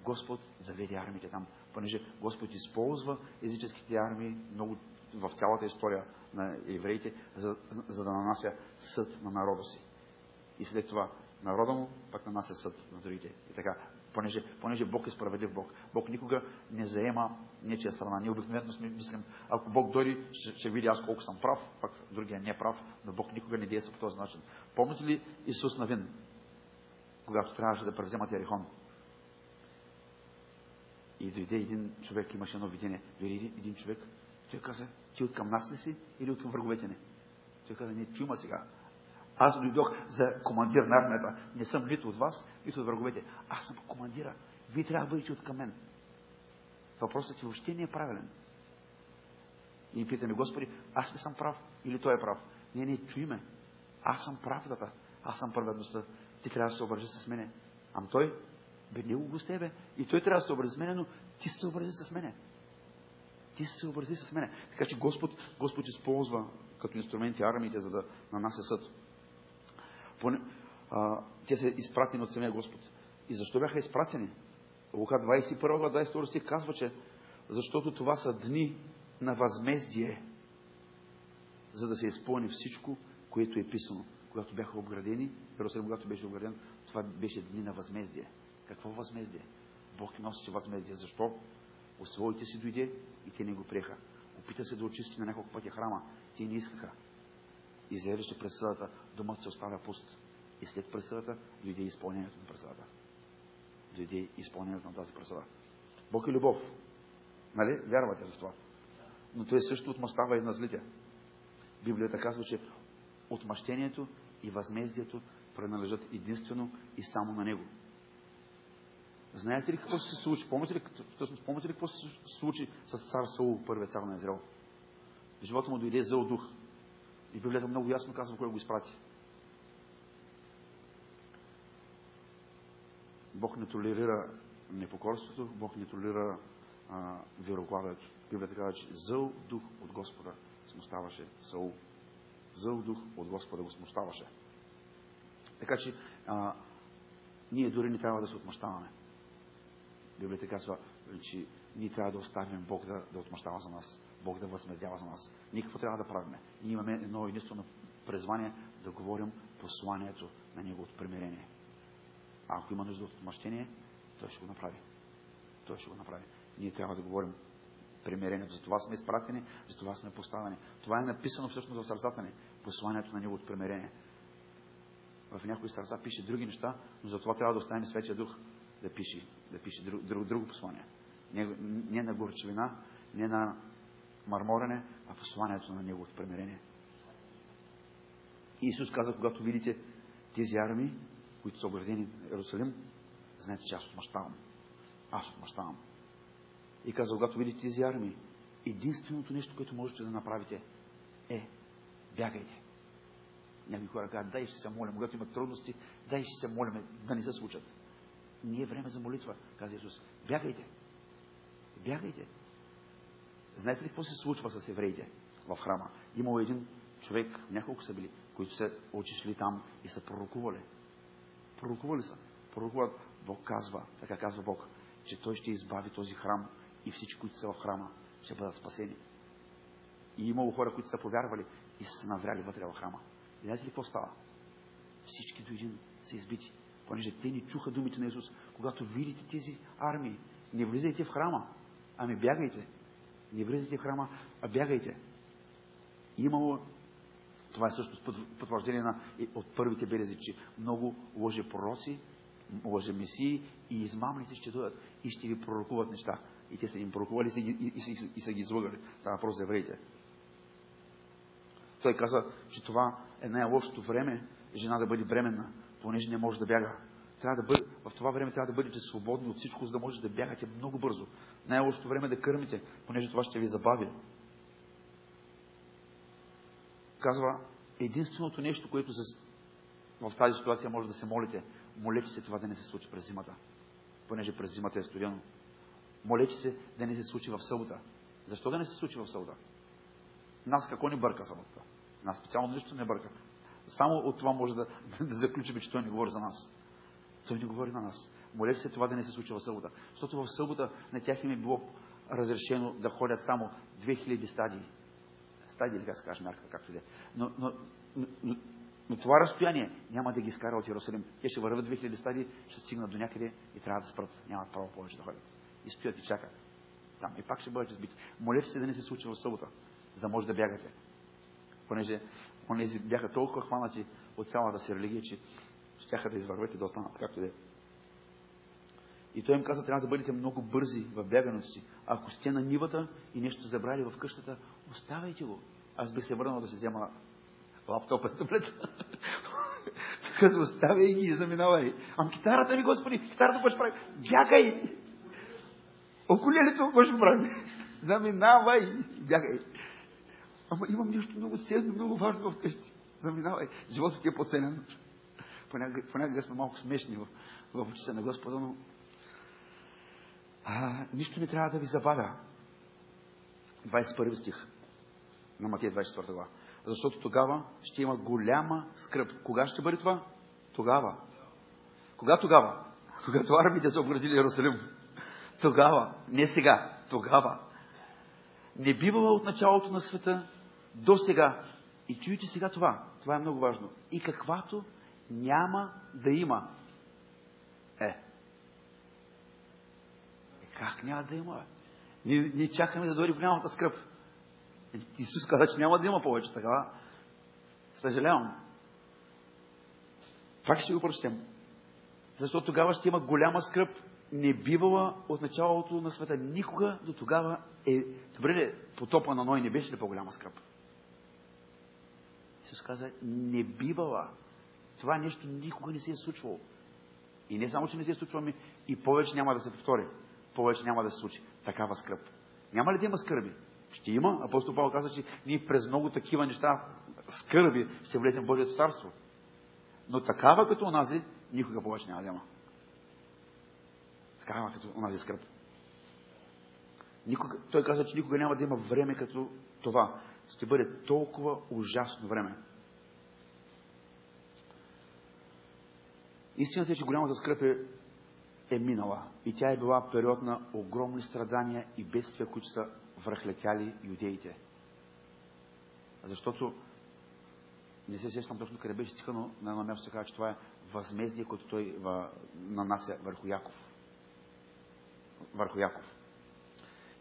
[SPEAKER 1] Господ заведе армиите там, понеже Господ използва езическите армии много в цялата история на евреите, за, за да нанася съд на народа си. И след това народа му пък нанася съд на другите. И така, понеже, понеже Бог е справедлив Бог. Бог никога не заема нечия страна. Ние обикновено сме мислим, ако Бог дойде, ще, ще види аз колко съм прав, пък другия не е прав, но Бог никога не действа по този начин. Помните ли Исус Навин? когато трябваше да превземат Ерихон. И дойде един човек, имаше едно видение. Дойде един човек, той каза, ти от към нас ли си или от към враговете ни? Той каза, не, чума сега. Аз дойдох за командир на армията. Не съм нито от вас, нито от враговете. Аз съм командира. Вие трябва да бъдете от към мен. Въпросът ти въобще не е правилен. И питаме, Господи, аз ли съм прав или той е прав? Не, не, чуй ме. Аз съм правдата. Аз съм праведността ти трябва да се обържи с мене. Ам той, бе, него го с тебе. И той трябва да се образи с мене, но ти се образи с мене. Ти се образи с мене. Така че Господ, Господ използва като инструменти армиите, за да нанася съд. Те са изпратени от самия Господ. И защо бяха изпратени? Лука 21 22 стих казва, че защото това са дни на възмездие, за да се изпълни всичко, което е писано когато бяха обградени, Иерусалим, когато беше обграден, това беше дни на възмездие. Какво възмездие? Бог носеше възмездие. Защо? От своите си дойде и те не го приеха. Опита се да очисти на няколко пъти храма. Те не искаха. И заявили, че присъдата домът се оставя пуст. И след присъдата дойде изпълнението на присъдата. Дойде изпълнението на тази присъда. Бог е любов. Нали? Вярвате за това. Но той също отмъстава и на злите. Библията казва, че отмъщението и възмездието принадлежат единствено и само на Него. Знаете ли какво се случи? Помните ли, всъщност, помните ли какво се случи с цар Саул, първият цар на Израел? В живота му дойде зъл дух. И Библията много ясно казва, кой го изпрати. Бог не толерира непокорството, Бог не толерира вероглавието. Библията казва, че зъл дух от Господа смущаваше Саул зъл дух от Господа го смущаваше. Така че а, ние дори не трябва да се отмъщаваме. Библията казва, че ние трябва да оставим Бог да, да отмъщава за нас, Бог да възмездява за нас. Никакво трябва да правим. Ние имаме едно единствено призвание да говорим посланието на Неговото примирение. А ако има нужда от отмъщение, Той ще го направи. Той ще го направи. Ние трябва да говорим примирението. За това сме изпратени, за това сме поставени. Това е написано всъщност в сърцата ни. Посланието на Неговото примирение. В някои сърца пише други неща, но за това трябва да оставим Светия Дух да пише, да пише друг, друг, друго послание. Не, не на горчевина, не на марморене, а посланието на Неговото примирение. Исус каза, когато видите тези армии, които са оградени в Иерусалим, знаете, че аз отмъщавам. Аз отмъщавам. И каза, когато видите тези армии, единственото нещо, което можете да направите е бягайте. Някои хора казват, дай ще се молим, когато имат трудности, дай ще се молим да не се случат. Не е време за молитва, каза Исус. Бягайте. Бягайте. Знаете ли какво се случва с евреите в храма? Имало един човек, няколко са били, които са отишли там и са пророкували. Пророкували са. Пророкуват. Бог казва, така казва Бог, че Той ще избави този храм и всички, които са в храма, ще бъдат спасени. И имало хора, които са повярвали и са навряли вътре в храма. И знаете ли какво става? Всички до един са избити. Понеже те ни чуха думите на Исус. Когато видите тези армии, не влизайте в храма, ами бягайте. Не влизайте в храма, а бягайте. Имало това е също потвърждение на, от първите белези, че много лъже месии и измамници ще дойдат и ще ви пророкуват неща. И те са им пророкували и, и, и, и са ги излъгали. Става въпрос за евреите. Той каза, че това е най-лошото време жена да бъде бременна, понеже не може да бяга. Трябва да бъде, в това време трябва да бъдете свободни от всичко, за да можете да бягате много бързо. Най-лошото време е да кърмите, понеже това ще ви забави. Казва, единственото нещо, което в тази ситуация може да се молите, молете се това да не се случи през зимата, понеже през зимата е студено. Молете се да не се случи в събота. Защо да не се случи в събота? Нас какво ни бърка съботата? Нас специално нищо не бърка. Само от това може да, да заключим, че той не говори за нас. Той не говори на нас. Молете се това да не се случи в събота. Защото в събота на тях им е било разрешено да ходят само 2000 стадии. Стадии, или как се каже мярката, както и да е. Но, но, но, но това разстояние няма да ги изкара от Иерусалим. Те ще върват 2000 стадии, ще стигнат до някъде и трябва да спрат. Нямат право повече да ходят. И стоят и чакат. Там. И пак ще бъдат избити. Молете се да не се случи в събота, за да може да бягате. Понеже онези бяха толкова хванати от цялата си религия, че щяха да извървят и останат, както да е. И той им каза, трябва да бъдете много бързи в бягането си. Ако сте на нивата и нещо забрали в къщата, оставайте го. Аз бих се върнал да се взема лаптопа, таблета. Казва, оставяй ги и заминавай. Ам китарата ми, Господи, китарата какво ще прави? Бягай! Околелето какво ще прави? Заминавай! Бягай! Ама имам нещо много ценно, много важно в къщи. Заминавай. Животът ти е поценен. Понякога, понякога сме малко смешни в, в очите на Господа, но а, нищо не трябва да ви забавя. 21 стих на Матия 24 глава. Защото тогава ще има голяма скръп. Кога ще бъде това? Тогава. Кога тогава? Когато армиите са обградили Иерусалим. Тогава. Не сега. Тогава. Не бивала от началото на света до сега. И чуйте сега това. Това е много важно. И каквато няма да има. Е. е как няма да има? Ние, ние чакаме да дойде голямата скръп. Исус каза, че няма да има повече така. Съжалявам. Пак ще го прочетем. Защото тогава ще има голяма скръп, не бивала от началото на света. Никога до тогава е... Добре ли, потопа на Ной не беше ли по-голяма скръп? Исус каза, не бивала. Това нещо никога не се е случвало. И не само, че не се е случвало, ами и повече няма да се повтори. Повече няма да се случи. Такава скръп. Няма ли да има скърби? Ще има. Апостол Павел каза, че ние през много такива неща, скърби, ще влезем в Божието царство. Но такава като онази, никога повече няма да има. Такава като онази скръп. Никога, той каза, че никога няма да има време като това. Ще бъде толкова ужасно време. Истината е, че голямата скръп е, е минала. И тя е била период на огромни страдания и бедствия, които са връхлетяли юдеите. Защото не се сещам точно къде беше стиха, но на едно място се казва, че това е възмездие, което той нанася върху Яков. Върху Яков.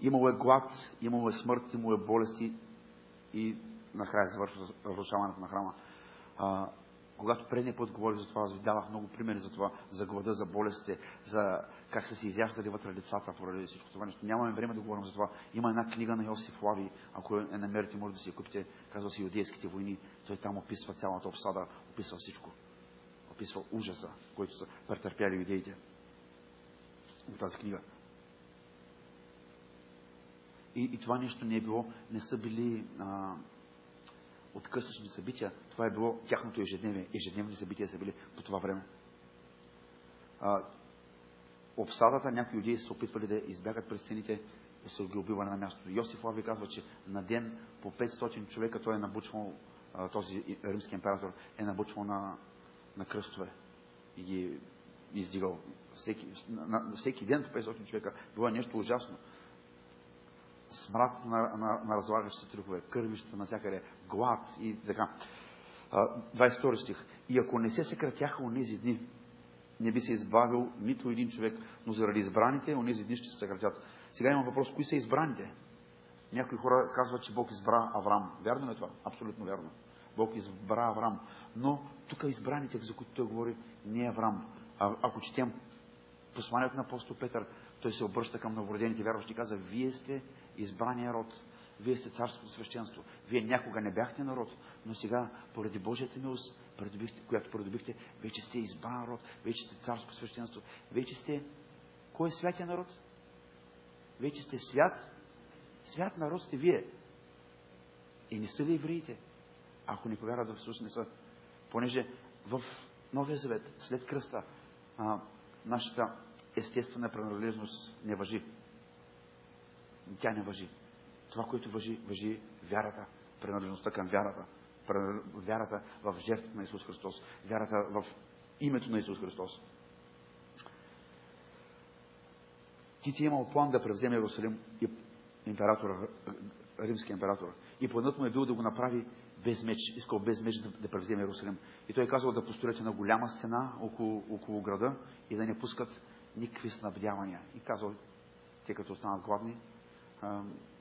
[SPEAKER 1] Имало е глад, имало е смърт, имало е болести и накрая завършва разрушаването на храма. А, когато предния път говорих за това, аз ви давах много примери за това, за глада, за болестите, за как са се изяждали вътре децата поради всичко това нещо. Нямаме време да говорим за това. Има една книга на Йосиф Лави, ако я намерите, може да си я купите, казва се Юдейските войни. Той там описва цялата обсада, описва всичко. Описва ужаса, който са претърпяли юдеите. В тази книга. И, и това нещо не е било, не са били а, откъслични събития. Това е било тяхното ежедневие. Ежедневни събития са били по това време. А, обсадата, някои юдеи са опитвали да избягат през стените и са ги убивали на мястото. Йосиф Лави казва, че на ден по 500 човека той е набучвал, този римски император е набучвал на, на кръстове и ги издигал. Всеки, на, всеки ден по 500 човека. Било нещо ужасно смрад на, на, на разлагащите трупове, кървищата навсякъде, глад и така. 22 стих. И ако не се съкратяха онези дни, не би се избавил нито един човек, но заради избраните, онези дни ще се съкратят. Сега имам въпрос, кои са избраните? Някои хора казват, че Бог избра Авраам. Вярно ли е това? Абсолютно вярно. Бог избра Авраам. Но тук избраните, за които той говори, не е Авраам. А, ако четем посланието на апостол Петър, той се обръща към новородените вярващи и каза, вие сте избрания род. Вие сте царското свещенство. Вие някога не бяхте народ, но сега, поради Божията милост, която придобихте, вече сте избран род, вече сте царско свещенство, вече сте... Кой е святия народ? Вече сте свят. Свят народ сте вие. И не са ли евреите? Ако не повярват в Исус, не са. Понеже в Новия Завет, след кръста, а, нашата естествена принадлежност не въжи. Тя не въжи. Това, което въжи, въжи вярата, принадлежността към вярата. Вярата в жертвата на Исус Христос. Вярата в името на Исус Христос. Тити е имал план да превземе Иерусалим и императора, римския император. И планът му е бил да го направи без меч, искал без меч да, да превземе Иерусалим. И той е казал да построят на голяма стена около, около града и да не пускат никакви снабдявания. И казал, те като останат гладни,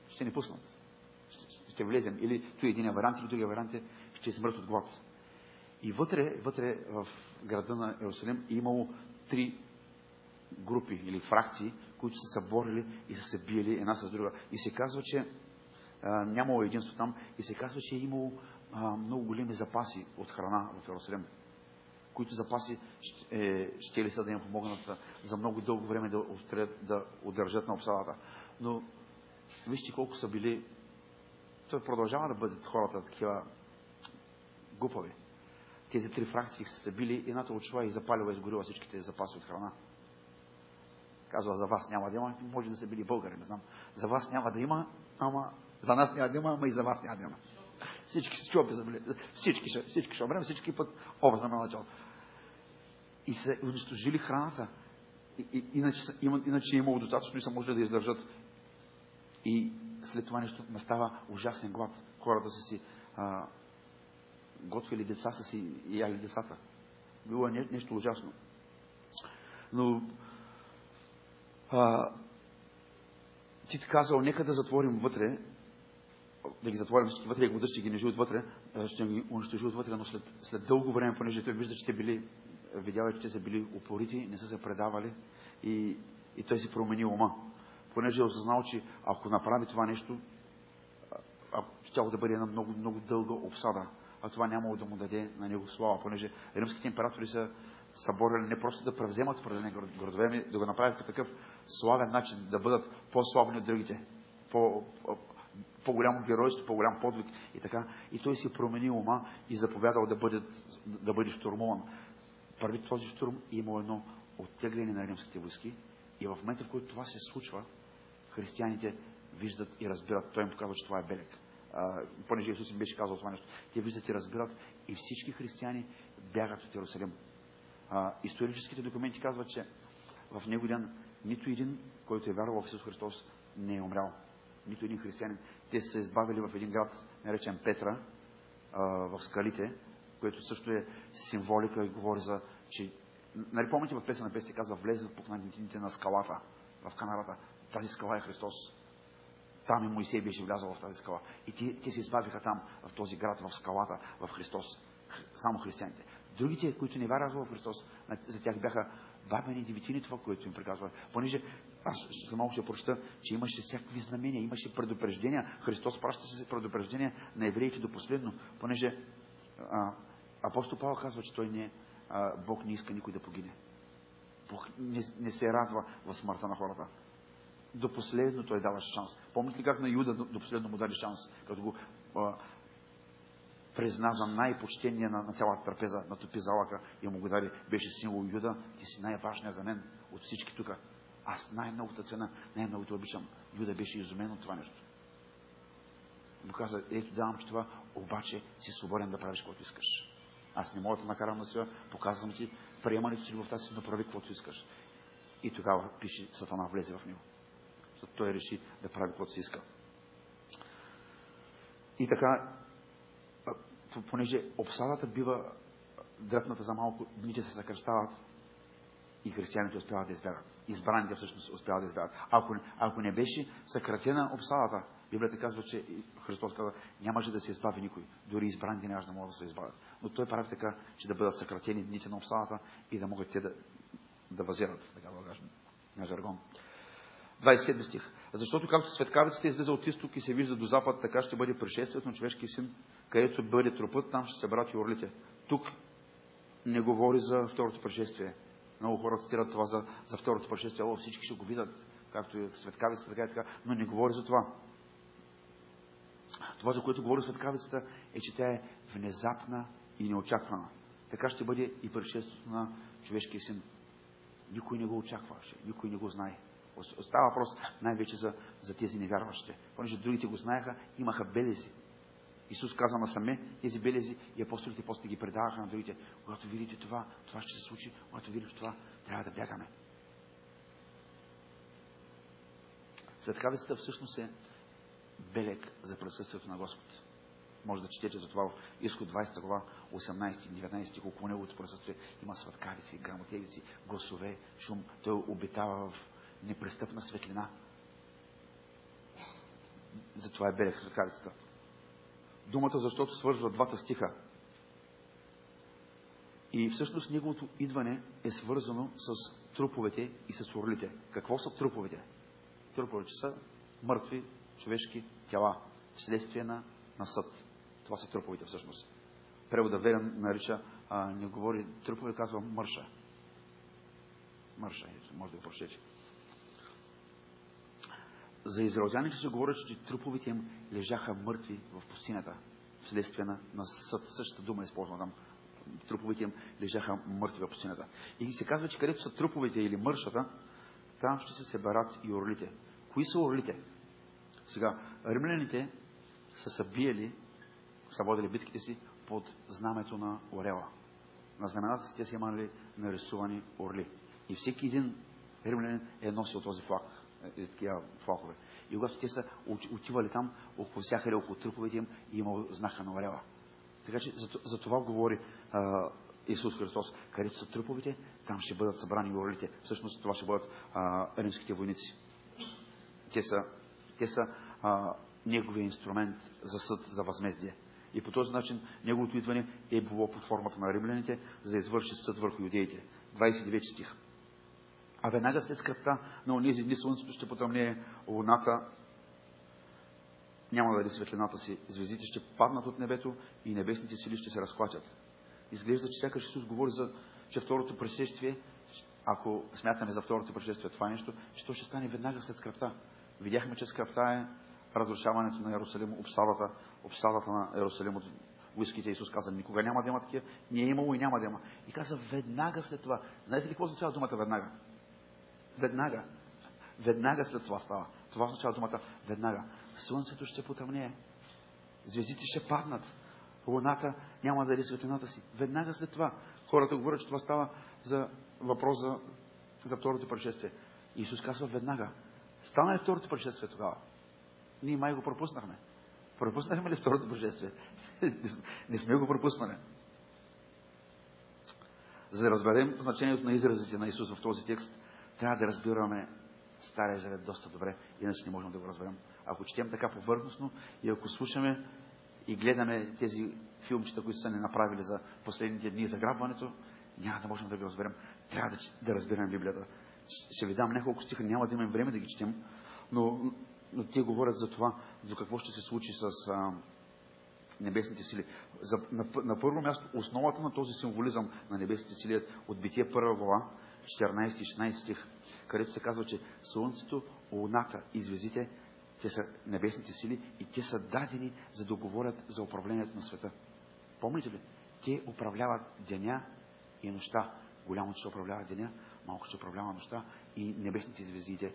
[SPEAKER 1] ще ни пуснат. Ще, ще влезем. Или той е един вариант, или другия вариант е, ще измрат от глад. И вътре, вътре в града на Иерусалим е имало три групи или фракции, които са се борили и са се биели една с друга. И се казва, че а, нямало единство там и се казва, че е имало а, много големи запаси от храна в Иерусалим които запаси е, ще ли са да им помогнат за много дълго време да, да удържат на обсадата. Но вижте колко са били. Той продължава да бъдат хората такива глупави. Тези три фракции са били, едната отшла и запалила и изгорила всичките запаси от храна. Казва, за вас няма да има, може да са били българи, не знам. За вас няма да има, ама за нас няма да има, ама и за вас няма да има. Всички се чупи за Всички, ще, всички ще умрем, всички път образа на начало. И се унищожили храната. И, и, иначе, иначе е имало достатъчно и са можели да издържат. И след това нещо настава ужасен глад. Хората са си а, готвили деца, са си яли децата. Било е нещо ужасно. Но а, ти казал, нека да затворим вътре да ги затворим всички вътре, ако ще ги не живот вътре, ще ги унищожи вътре, но след, след дълго време, понеже той вижда, че те били, видял, че те са били упорити, не са се предавали и, и той си промени ума. Понеже е осъзнал, че ако направи това нещо, ще да бъде една много, много дълга обсада, а това нямало да му даде на него слава, понеже римските императори са съборили не просто да превземат определени градове, ами да го направят по такъв славен начин, да бъдат по-славни от другите, по, по-голямо геройство, по-голям подвиг и така. И той си промени ума и заповядал да бъде, да бъде штурмуван. Първи този штурм имал едно оттегляне на римските войски и в момента, в който това се случва, християните виждат и разбират. Той им показва, че това е белег. Понеже Исус им беше казал това нещо. Те виждат и разбират и всички християни бягат от Иерусалим. Историческите документи казват, че в него ден нито един, който е вярвал в Исус Христос, не е умрял. Нито един християнин. Те са се избавили в един град, наречен Петра, в скалите, което също е символика и говори за, че... Нали помните в песен на песни казва, влезе в пукнатините на скалата, в канарата. Тази скала е Христос. Там и Моисей беше влязъл в тази скала. И те, те се избавиха там, в този град, в скалата, в Христос. Само християните. Другите, които не вярваха в Христос, за тях бяха бабени деветини това, което им приказва. Понеже аз за малко ще прочета, че имаше всякакви знамения, имаше предупреждения. Христос праща се предупреждения на евреите до последно, понеже а, апостол Павел казва, че той не, а, Бог не иска никой да погине. Бог не, не се радва в смъртта на хората. До последно той дава шанс. Помните ли как на Юда до, последно му даде шанс, като го а, призна за най-почтения на, на цялата трапеза, на топи залъка и му го даде, беше символ Юда, ти си най-важният за мен от всички тук. Аз най-многото цена, най-много те обичам. Юда беше изумен от това нещо. Но каза, ето давам ти това, обаче си свободен да правиш каквото искаш. Аз не мога да накарам на сила, показвам ти, приемането си любовта си, направи каквото искаш. И тогава пише, Сатана влезе в него. Защото той реши да прави каквото си иска. И така, понеже обсадата бива дръпната за малко, дните се съкръщават и християните успяват да избягат. Избраните всъщност успяват да избягат. Ако, ако не беше съкратена обсадата, Библията казва, че Христос казва, нямаше да се избави никой. Дори избраните нямаше да могат да се избавят. Но той прави така, че да бъдат съкратени дните на обсадата и да могат те да, да възерат, така да кажем, на жаргон. 27 стих. Защото както светкавицата излиза от изток и се вижда до запад, така ще бъде пришествието на човешкия син, където бъде трупът, там ще се брат и орлите. Тук не говори за второто пришествие. Много хора цитират това за, за второто пришествие. О, всички ще го видят, както и светкавицата, така и така, но не говори за това. Това, за което говори светкавицата, е, че тя е внезапна и неочаквана. Така ще бъде и пришествието на човешкия син. Никой не го очакваше, никой не го знае. Става въпрос най-вече за, за тези невярващи. Понеже другите го знаеха, имаха белези. Исус каза насаме тези белези и апостолите после ги предаваха на другите. Когато видите това, това ще се случи. Когато видите това, трябва да бягаме. Светкавицата всъщност е белег за присъствието на Господ. Може да четете за това в Изход 20 глава, 18-19, колко неговото присъствие има светкавици, грамотевици, гласове, шум. Той обитава в непрестъпна светлина. Затова е белег светкавицата. Думата, защото свързва двата стиха. И всъщност неговото идване е свързано с труповете и с орлите. Какво са труповете? Труповете са мъртви човешки тела, вследствие на, на съд. Това са труповете всъщност. Превода Верен нарича, а, не говори трупове, казва мърша. Мърша, може да го прочете. За израелтяните се говори, че труповете им лежаха мъртви в пустинята, вследствие на, на съд. Същата дума е използвана там. Труповете им лежаха мъртви в пустинята. И се казва, че където са труповете или мършата, там ще се съберат и орлите. Кои са орлите? Сега, римляните са събиели, са водили битките си под знамето на орела. На знамената си те са имали нарисувани орли. И всеки един римлянин е носил този флаг е, такива флахове. И когато те са отивали там, около всякъде, около труповете им, и имал знака на орела. Така че за, за това говори а, Исус Христос. Където са труповете, там ще бъдат събрани орлите. Всъщност това ще бъдат а, римските войници. Те са, те са а, неговия инструмент за съд, за възмездие. И по този начин неговото идване е било под формата на римляните, за да извърши съд върху юдеите. 29 стих. А веднага след скръпта на онези дни слънцето ще потъмнее, луната няма да даде светлината си, звездите ще паднат от небето и небесните сили ще се разклатят. Изглежда, че сякаш Исус говори за, че второто пришествие, ако смятаме за второто пришествие това нещо, че то ще стане веднага след скръпта. Видяхме, че скръпта е разрушаването на Иерусалим, обсадата, обсадата на Иерусалим от войските. Исус каза, никога няма да има такива, не е имало и няма да има. И каза, веднага след това. Знаете ли какво означава думата веднага? Веднага. Веднага след това става. Това означава думата веднага. Слънцето ще потъмнее. Звездите ще паднат. Луната няма да даде светлината си. Веднага след това. Хората говорят, че това става за въпрос за за второто пришествие. Исус казва веднага. Стана ли второто пришествие тогава? Ние май го пропуснахме. Пропуснахме ли второто пришествие? Не сме го пропуснали. За да разберем значението на изразите на Исус в този текст, трябва да разбираме Стария Завет доста добре, иначе не можем да го разберем. Ако четем така повърхностно и ако слушаме и гледаме тези филмчета, които са ни направили за последните дни за грабването, няма да можем да го разберем. Трябва да, да разберем Библията. Ще ви дам няколко стиха, няма да имаме време да ги четем, но, но те говорят за това, за какво ще се случи с а, небесните сили. За, на, на първо място, основата на този символизъм на небесните сили е от Битие първа глава, 14 и 16 стих, където се казва, че Слънцето, Луната и звездите, те са небесните сили и те са дадени, за да говорят за управлението на света. Помните ли? Те управляват деня и нощта. Голямо ще управлява деня, малко ще управлява нощта и небесните звездите.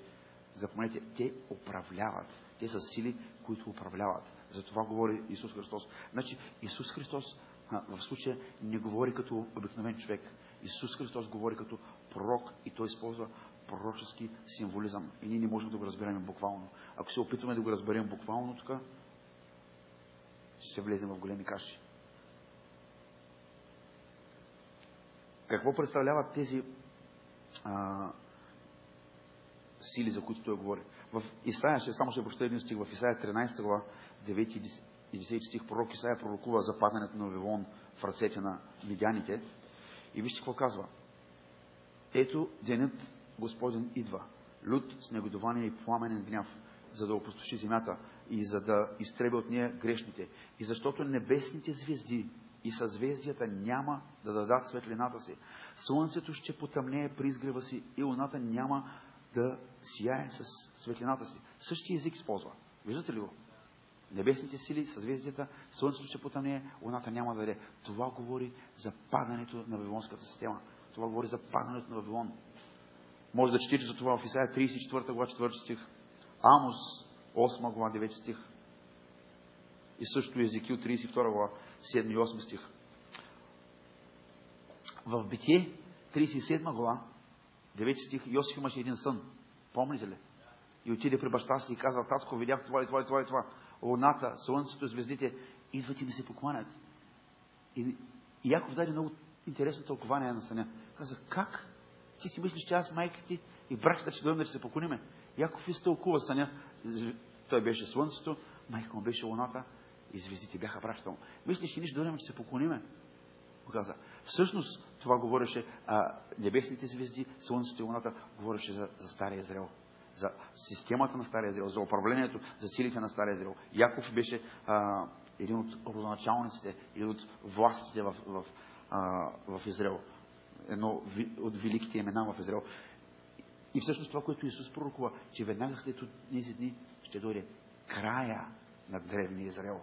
[SPEAKER 1] Запомнете, те управляват. Те са сили, които управляват. За това говори Исус Христос. Значи Исус Христос в случая не говори като обикновен човек. Исус Христос говори като пророк и той използва пророчески символизъм. И ние не можем да го разберем буквално. Ако се опитваме да го разберем буквално тук, ще влезем в големи каши. Какво представляват тези а, сили, за които той говори? В Исаия, ще, само ще прочета един стих, в Исаия 13 глава, 9 и 10 стих, пророк Исаия пророкува за падането на Вавилон в ръцете на медяните. И вижте какво казва. Ето денят Господен идва, люд с негодование и пламенен гняв, за да опустоши земята и за да изтреби от нея грешните. И защото небесните звезди и съзвездията няма да дадат светлината си. Слънцето ще потъмнее при изгрева си и луната няма да сияе с светлината си. Същия език използва. Виждате ли го? Небесните сили, съзвездията, Слънцето ще потъмнее, луната няма да даде. Това говори за падането на Вавилонската система. Това говори за падането на Вавилон. Може да четите за това в Исаия 34 глава 4 стих. Амос 8 глава 9 стих. И също Езекил 32 глава 7 и 8 стих. В Битие 37 глава 9 стих Йосиф имаше един сън. Помните ли? И отиде при баща си и каза, татко, видях това и това и това и това. Луната, слънцето, звездите, идват и ми се покланят. И, Яков даде много интересно тълкование на съня. Каза, как? Ти си мислиш, че аз майка ти и бращата ще дойдем да се поклониме. Яков изтълкува съня. Той беше слънцето, майка му беше луната и звездите бяха бращата му. Мислиш, че ние ще дойдем, че се поклониме? Каза. Всъщност това говореше а, небесните звезди, слънцето и луната, говореше за, за Стария Израел. За системата на Стария Израел, за управлението, за силите на Стария Израел. Яков беше а, един от родоначалниците, един от властите в, в, а, в Израел. Едно от великите имена в Израел. И всъщност това, което Исус пророкува, че веднага след тези дни ще дойде края на древния Израел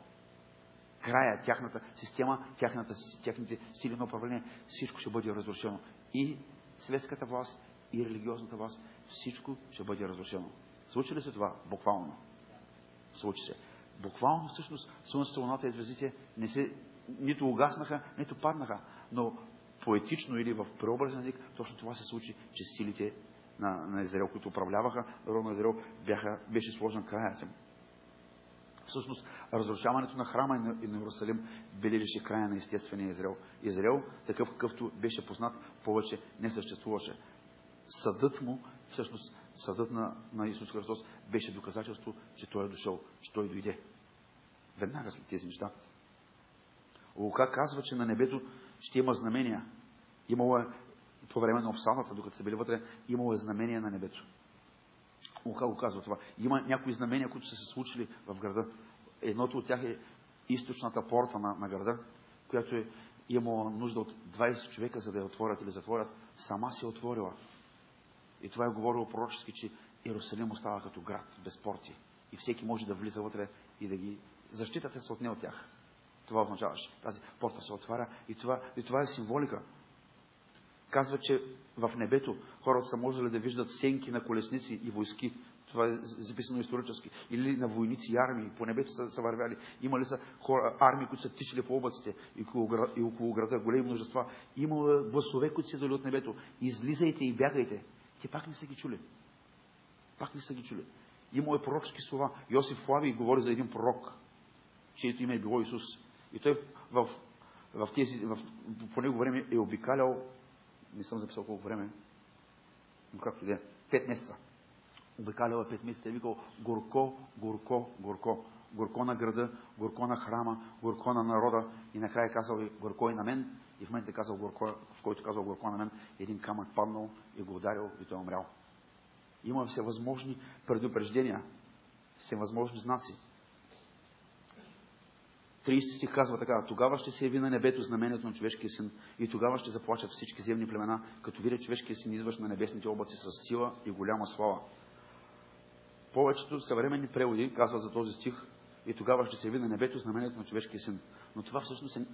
[SPEAKER 1] края, тяхната система, тяхната, тяхните сили на управление, всичко ще бъде разрушено. И светската власт, и религиозната власт, всичко ще бъде разрушено. Случи ли се това? Буквално. Случи се. Буквално всъщност Слънцето, Луната и звездите не се, нито угаснаха, нито паднаха. Но поетично или в преобразен език, точно това се случи, че силите на, на Израел, които управляваха народа на Израел, бяха, беше сложен краят им. Всъщност, разрушаването на храма и на Иерусалим бележеше края на естествения Израел. Израел, такъв какъвто беше познат, повече не съществуваше. Съдът му, всъщност съдът на, на Исус Христос, беше доказателство, че Той е дошъл, че Той дойде. Веднага след тези неща. Лука казва, че на небето ще има знамения. Имало е по време на обсалата, докато са били вътре, имало е знамения на небето. Лука го казва това. Има някои знамения, които са се случили в града. Едното от тях е източната порта на, на града, която е имала нужда от 20 човека, за да я отворят или затворят. Сама се е отворила. И това е говорило пророчески, че Иерусалим остава като град, без порти. И всеки може да влиза вътре и да ги... Защитата се отне от тях. Това означаваше. Тази порта се отваря и това, и това е символика казва, че в небето хората са можели да виждат сенки на колесници и войски. Това е записано исторически. Или на войници и армии. По небето са, са вървяли. Имали са хора, армии, които са тичали по облаците и около, и около града, големи множества. Имало гласове, които се дали от небето. Излизайте и бягайте. те пак не са ги чули. Пак не са ги чули. Има е пророчески слова. Йосиф Флави говори за един пророк, чието име е било Исус. И той в, в тези, в, по него време е обикалял, не съм записал колко време, но както да е, пет месеца. Обикалял е пет месеца и е викал горко, горко, горко. Горко на града, горко на храма, горко на народа и накрая е казал горко и на мен и в момента е казал горко, в който е казал горко на мен, един камък паднал и го ударил и той е умрял. Има всевъзможни предупреждения, всевъзможни знаци. 30 стих казва така, тогава ще се яви на небето знамението на човешкия син и тогава ще заплачат всички земни племена, като видят човешкия син идващ на небесните облаци с сила и голяма слава. Повечето съвременни преводи казват за този стих и тогава ще се яви на небето знамението на човешкия син. Но това всъщност е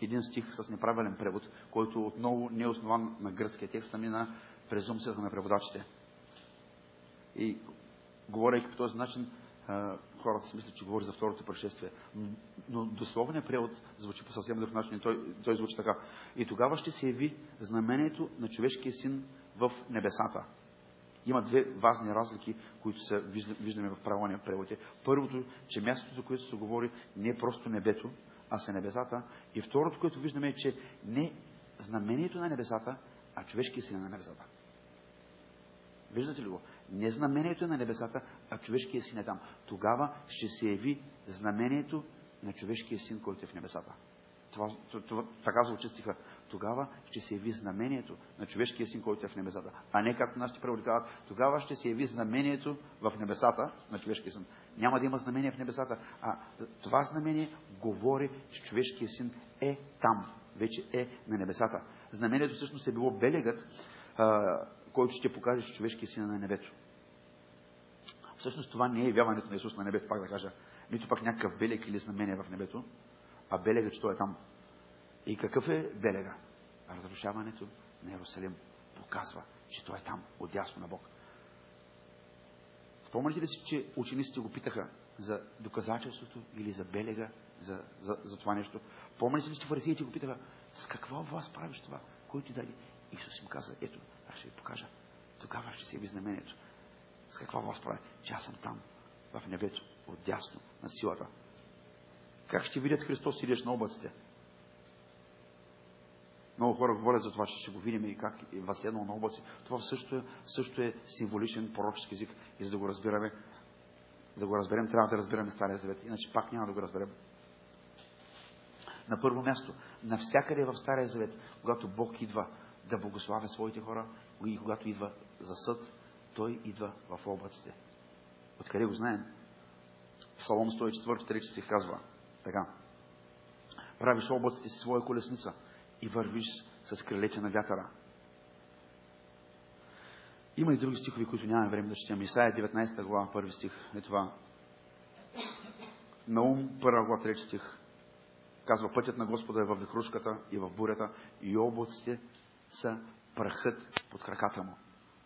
[SPEAKER 1] един стих с неправилен превод, който отново не е основан на гръцкия текст, ами на презумцията на преводачите. И говорейки по този начин, хората си мислят, че говори за второто пришествие. Но дословният превод звучи по съвсем друг начин. Той, той звучи така. И тогава ще се яви знамението на човешкия син в небесата. Има две важни разлики, които са, виждаме в правилния превод. Първото, че мястото, за което се говори, не е просто небето, а са небесата. И второто, което виждаме е, че не знамението на небесата, а човешкия син на небесата. Виждате ли го? Не знамението на небесата, а човешкия син е там. Тогава ще се яви знамението на човешкия син, който е в небесата. Това, това, така звучи стиха. Тогава ще се яви знамението на човешкия син, който е в небесата. А не както нашите преводи казват, тогава ще се яви знамението в небесата на човешкия син. Няма да има знамение в небесата, а това знамение говори, че човешкия син е там. Вече е на небесата. Знамението всъщност е било белегът, който ще покаже, че човешкия син на небето. Всъщност това не е явяването на Исус на небето, пак да кажа. Нито пък някакъв белег или знамение в небето, а белегът, че той е там. И какъв е белега? Разрушаването на Иерусалим показва, че той е там, отясно на Бог. Спомняте ли си, че учениците го питаха за доказателството или за белега, за, за, за това нещо? Помните ли, че фарисеите го питаха, с какво вас правиш това? Кой ти даде? Исус им каза, ето, ще ви покажа. Тогава ще се яви знамението. С каква вас прави? Че аз съм там, в небето, отдясно, на силата. Как ще видят Христос идеш на облаците? Много хора говорят за това, че ще го видим и как е възседнал на облаци. Това също е, също е символичен пророчески език. И за да го разбираме, да го разберем, трябва да разбираме Стария Завет. Иначе пак няма да го разберем. На първо място, навсякъде в Стария Завет, когато Бог идва да благославя своите хора и когато идва за съд, той идва в облаците. Откъде го знаем? Псалом 104, 3 стих казва така. Правиш облаците си своя колесница и вървиш с крилете на вятъра. Има и други стихови, които нямаме време да четем. Исаия 19 глава, първи стих е това. Наум, първа глава, трети стих. Казва, пътят на Господа е в вихрушката и в бурята и облаците са прахът под краката му.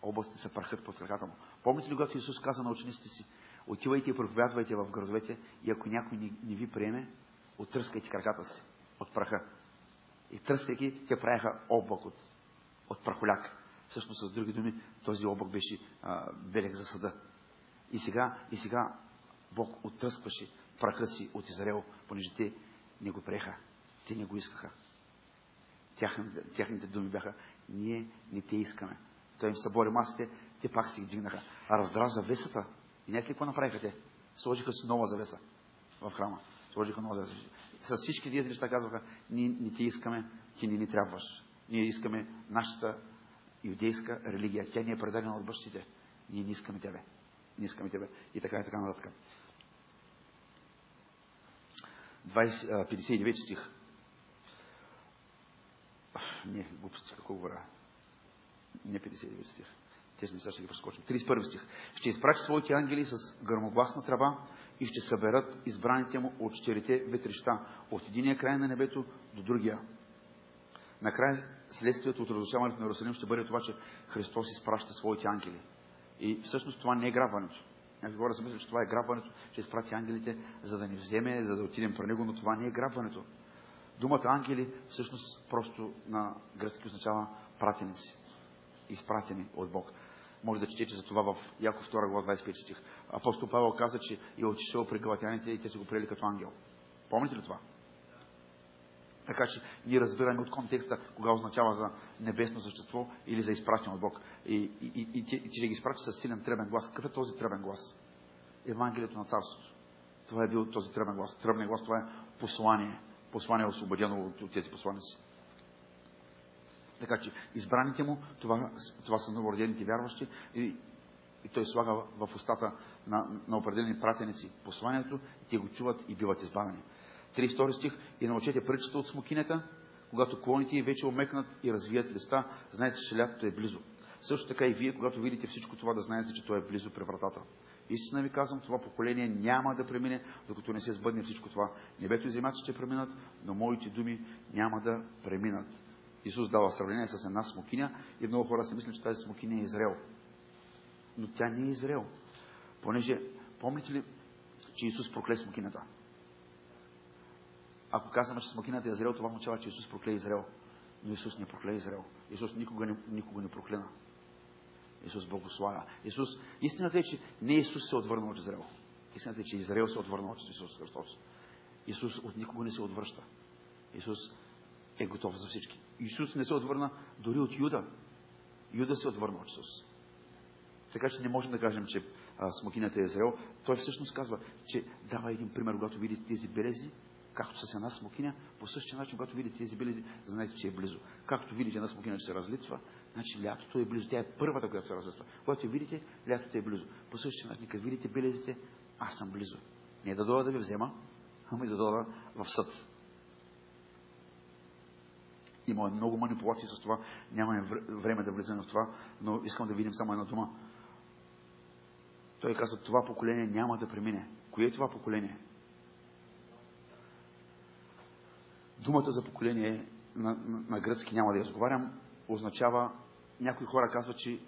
[SPEAKER 1] Областите са прахът под краката му. Помните ли, когато Исус каза на учениците си, отивайте и проповядвайте в градовете и ако някой не, не ви приеме, отръскайте краката си от праха. И тръскайки, те правяха облак от, от прахоляк. Всъщност, с други думи, този облак беше а, белег за съда. И сега, и сега Бог оттръскваше праха си от Израел, понеже те не го приеха. Те не го искаха. Тяхните, тяхните думи бяха, ние не те искаме. Той им събори масите, те пак си ги дигнаха. А раздра завесата. И не какво направиха те? Сложиха си нова завеса в храма. Сложиха нова завеса. С всички тези неща казваха, ние не те искаме, ти не ни трябваш. Ние искаме нашата юдейска религия. Тя ни е предадена от бащите. Ние не искаме тебе. Не искаме тебе. И така и така нататък. 20, 59 стих. Не, глупости, какво говоря? Не 59 стих. Тези неща ще ги прескочим. 31 стих. Ще изпрати своите ангели с гърмогласна тръба и ще съберат избраните му от четирите ветрища, от единия край на небето до другия. Накрая следствието от разрушаването на Иерусалим ще бъде това, че Христос изпраща своите ангели. И всъщност това не е грабването. Някои хора са мислят, че това е грабването, че изпрати ангелите, за да ни вземе, за да отидем при него, но това не е грабването. Думата ангели всъщност просто на гръцки означава пратеници, изпратени от Бог. Може да четете за това в Яков 2 глава 25 стих. Апостол Павел каза, че е отишъл при галатяните и те са го приели като ангел. Помните ли това? Така че ние разбираме от контекста, кога означава за небесно същество или за изпратено от Бог. И, и, и, и, ти ще ги изпрати с силен требен глас. Какъв е този требен глас? Евангелието на царството. Това е бил този требен глас. Требен глас, това е послание. Послание освободено от, тези посланици. Така че избраните му, това, това са новородените вярващи и, и той слага в устата на, на определени пратеници посланието, и те го чуват и биват избавени. 32 стих и научете пръчета от смокинята, когато клоните вече омекнат и развият листа, знаете, че лятото е близо. Също така и вие, когато видите всичко това, да знаете, че то е близо при вратата. Истина ви казвам, това поколение няма да премине, докато не се сбъдне всичко това. Небето и земята ще преминат, но моите думи няма да преминат. Исус дава сравнение с една смокиня и много хора си мислят, че тази смокиня е Израел. Но тя не е Израел. Понеже, помните ли, че Исус прокле смокинята? Ако казваме, че смокината е Израел, това означава, че Исус прокле Израел. Но Исус не прокле Израел. Исус никога не, никога не проклина. Исус благославя. Исус, истината е, че не Исус се отвърна от Израел. Истината е, че Израел се отвърна от Исус Христос. Исус от никого не се отвръща. Исус е готов за всички. Исус не се отвърна дори от Юда. Юда се отвърна от Исус. Така че не можем да кажем, че а, смокинята е Израел. Той всъщност казва, че дава един пример, когато видите тези белези, както с една смокиня, по същия начин, когато видите тези белези, знаете, че е близо. Както видите една смокиня, че се разлитва, значи лятото е близо. Тя е първата, която се разлитва. Когато видите, лятото е близо. По същия начин, като видите белезите, аз съм близо. Не да дойда да ви взема, ами да дойда в съд. Има много манипулации с това. Нямаме време да влизаме в това, но искам да видим само една дума. Той казва, това поколение няма да премине. Кое е това поколение? Думата за поколение на, на, на гръцки няма да я разговарям, означава, някои хора казват, че е,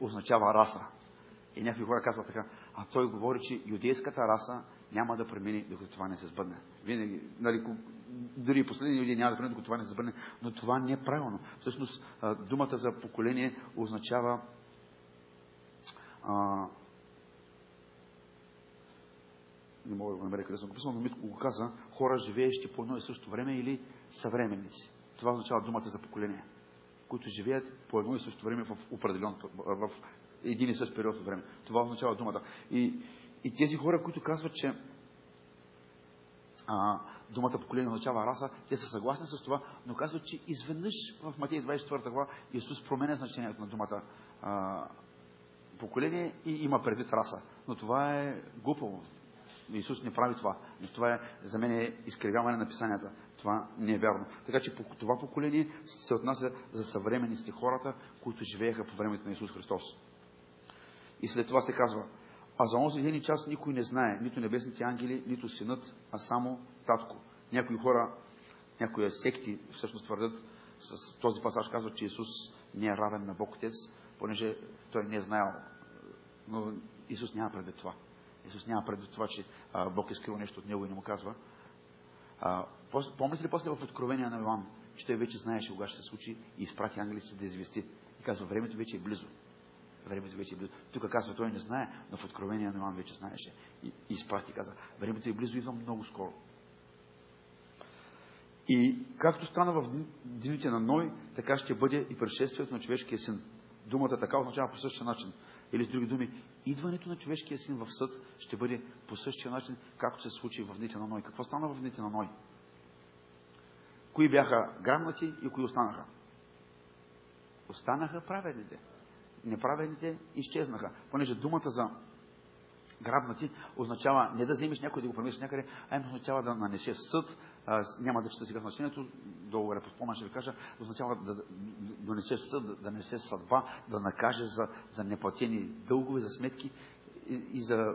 [SPEAKER 1] означава раса. И някои хора казват така, а той говори, че юдейската раса няма да премине, докато това не се сбъдне. Винаги, нали, дори последния юдей няма да премине, докато това не се сбъдне, но това не е правилно. Всъщност, думата за поколение означава а, не мога да го намеря къде съм го писал, но Митко го каза, хора, живеещи по едно и също време или съвременници. Това означава думата за поколение, които живеят по едно и също време в определен, в един и същ период от време. Това означава думата. И, и тези хора, които казват, че а, думата поколение означава раса, те са съгласни с това, но казват, че изведнъж в Матей 24 глава Исус променя значението на думата а, поколение и има предвид раса. Но това е глупаво. Исус не прави това. И това е, за мен е изкривяване на писанията. Това не е вярно. Така че това поколение се отнася за съвременните хората, които живееха по времето на Исус Христос. И след това се казва, а за онзи ден и час никой не знае, нито небесните ангели, нито синът, а само татко. Някои хора, някои секти всъщност твърдят, с този пасаж казват, че Исус не е равен на Бог Отец, понеже той не е знаел. Но Исус няма предвид това. Исус няма предвид това, че а, Бог е скрил нещо от него и не му казва. А, помните ли после в Откровение на Иоанн, че той вече знаеше кога ще се случи и изпрати ангелите да извести. И казва, времето вече е близо. Времето вече е близо. Тук казва, той не знае, но в Откровение на Иоанн вече знаеше. И, и изпрати, каза, времето е близо, идва много скоро. И както стана в дните на Ной, така ще бъде и пришествието на човешкия син. Думата така означава по същия начин. Или с други думи, идването на човешкия син в съд ще бъде по същия начин, както се случи в дните на Ной. Какво стана в дните на Ной? Кои бяха грамнати и кои останаха? Останаха праведните. Неправедните изчезнаха. Понеже думата за грабнати означава не да вземеш някой да го преместиш някъде, а им означава да нанесеш съд. А, няма да чета сега значението, долу е по ще ви кажа, означава да, да донесеш съд, да, да нанесеш съдба, да накажеш за, за неплатени дългове, за сметки и, и за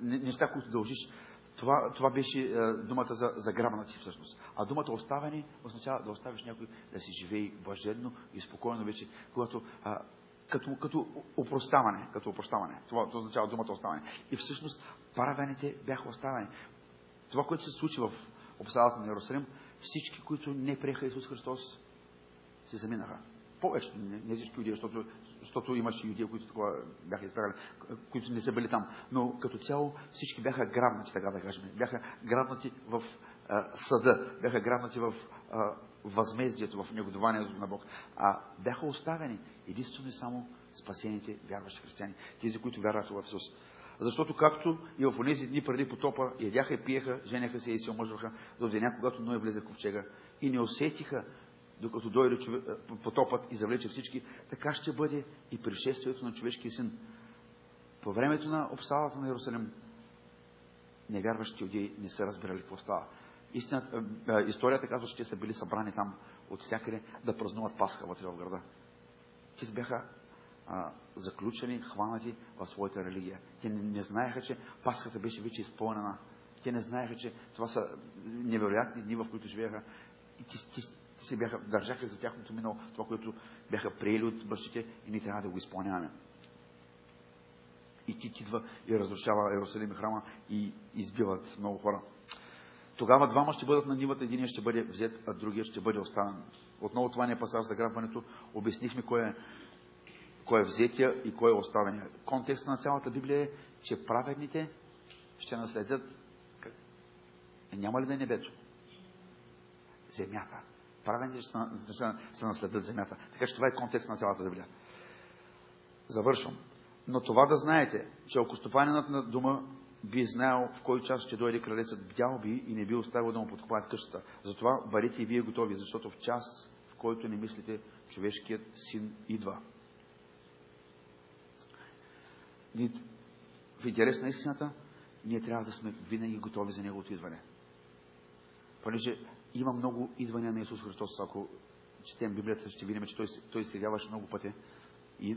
[SPEAKER 1] неща, които дължиш. Това, това беше е, думата за, за грабнати всъщност. А думата оставяне означава да оставиш някой да си живее блаженно и спокойно вече, когато а, като, като опроставане, като опроставане. Това, това означава думата оставане. И всъщност правените бяха оставени. Това, което се случи в обсадата на Иерусалим, всички, които не приеха Исус Христос, се заминаха. повечето, не, не всички юдеи, защото, защото имаше юдеи, които такова бяха избрали, които не са били там. Но като цяло всички бяха грабнати, така да кажем. Бяха грабнати в а, съда, бяха грабнати в а, възмездието, в негодованието на Бог. А бяха оставени единствено и само спасените вярващи християни. Тези, които вярваха в Исус. Защото както и в тези дни преди потопа, ядяха и пиеха, женяха се и се омъжваха до деня, когато Ной влезе в ковчега и не усетиха, докато дойде потопът и завлече всички, така ще бъде и пришествието на човешкия син. По времето на обставата на Иерусалим, невярващите юдеи не са разбирали какво става. Истината, историята казва, че те са били събрани там от всякъде да празнуват Пасха вътре в града. Те бяха а, заключени, хванати в своята религия. Те не, не знаеха, че Пасхата беше вече изпълнена. Те не знаеха, че това са невероятни дни, в които живееха. И те, те, те се бяха, държаха за тяхното минало, това, което бяха приели от бащите и ние трябва да го изпълняваме. И Тит идва и разрушава Иерусалим и храма и избиват много хора. Тогава двама ще бъдат на нивата, един ще бъде взет, а другия ще бъде оставен. Отново това не е пасаж за грабването. Обяснихме кое е кой е взетия и кой е оставения. Контекста на цялата Библия е, че праведните ще наследят. Е, няма ли да е небето? Земята. Праведните ще, ще наследят земята. Така че това е контекст на цялата Библия. Завършвам. Но това да знаете, че ако стопанинът на дома би знаел в кой час ще дойде кралецът, бдял би и не би оставил да му подкопаят къщата. Затова бъдете и вие готови, защото в час, в който не мислите, човешкият син идва. в интерес на истината, ние трябва да сме винаги готови за Неговото идване. Понеже има много идвания на Исус Христос. Ако четем Библията, ще видим, че Той, той се явяваше много пъти. И,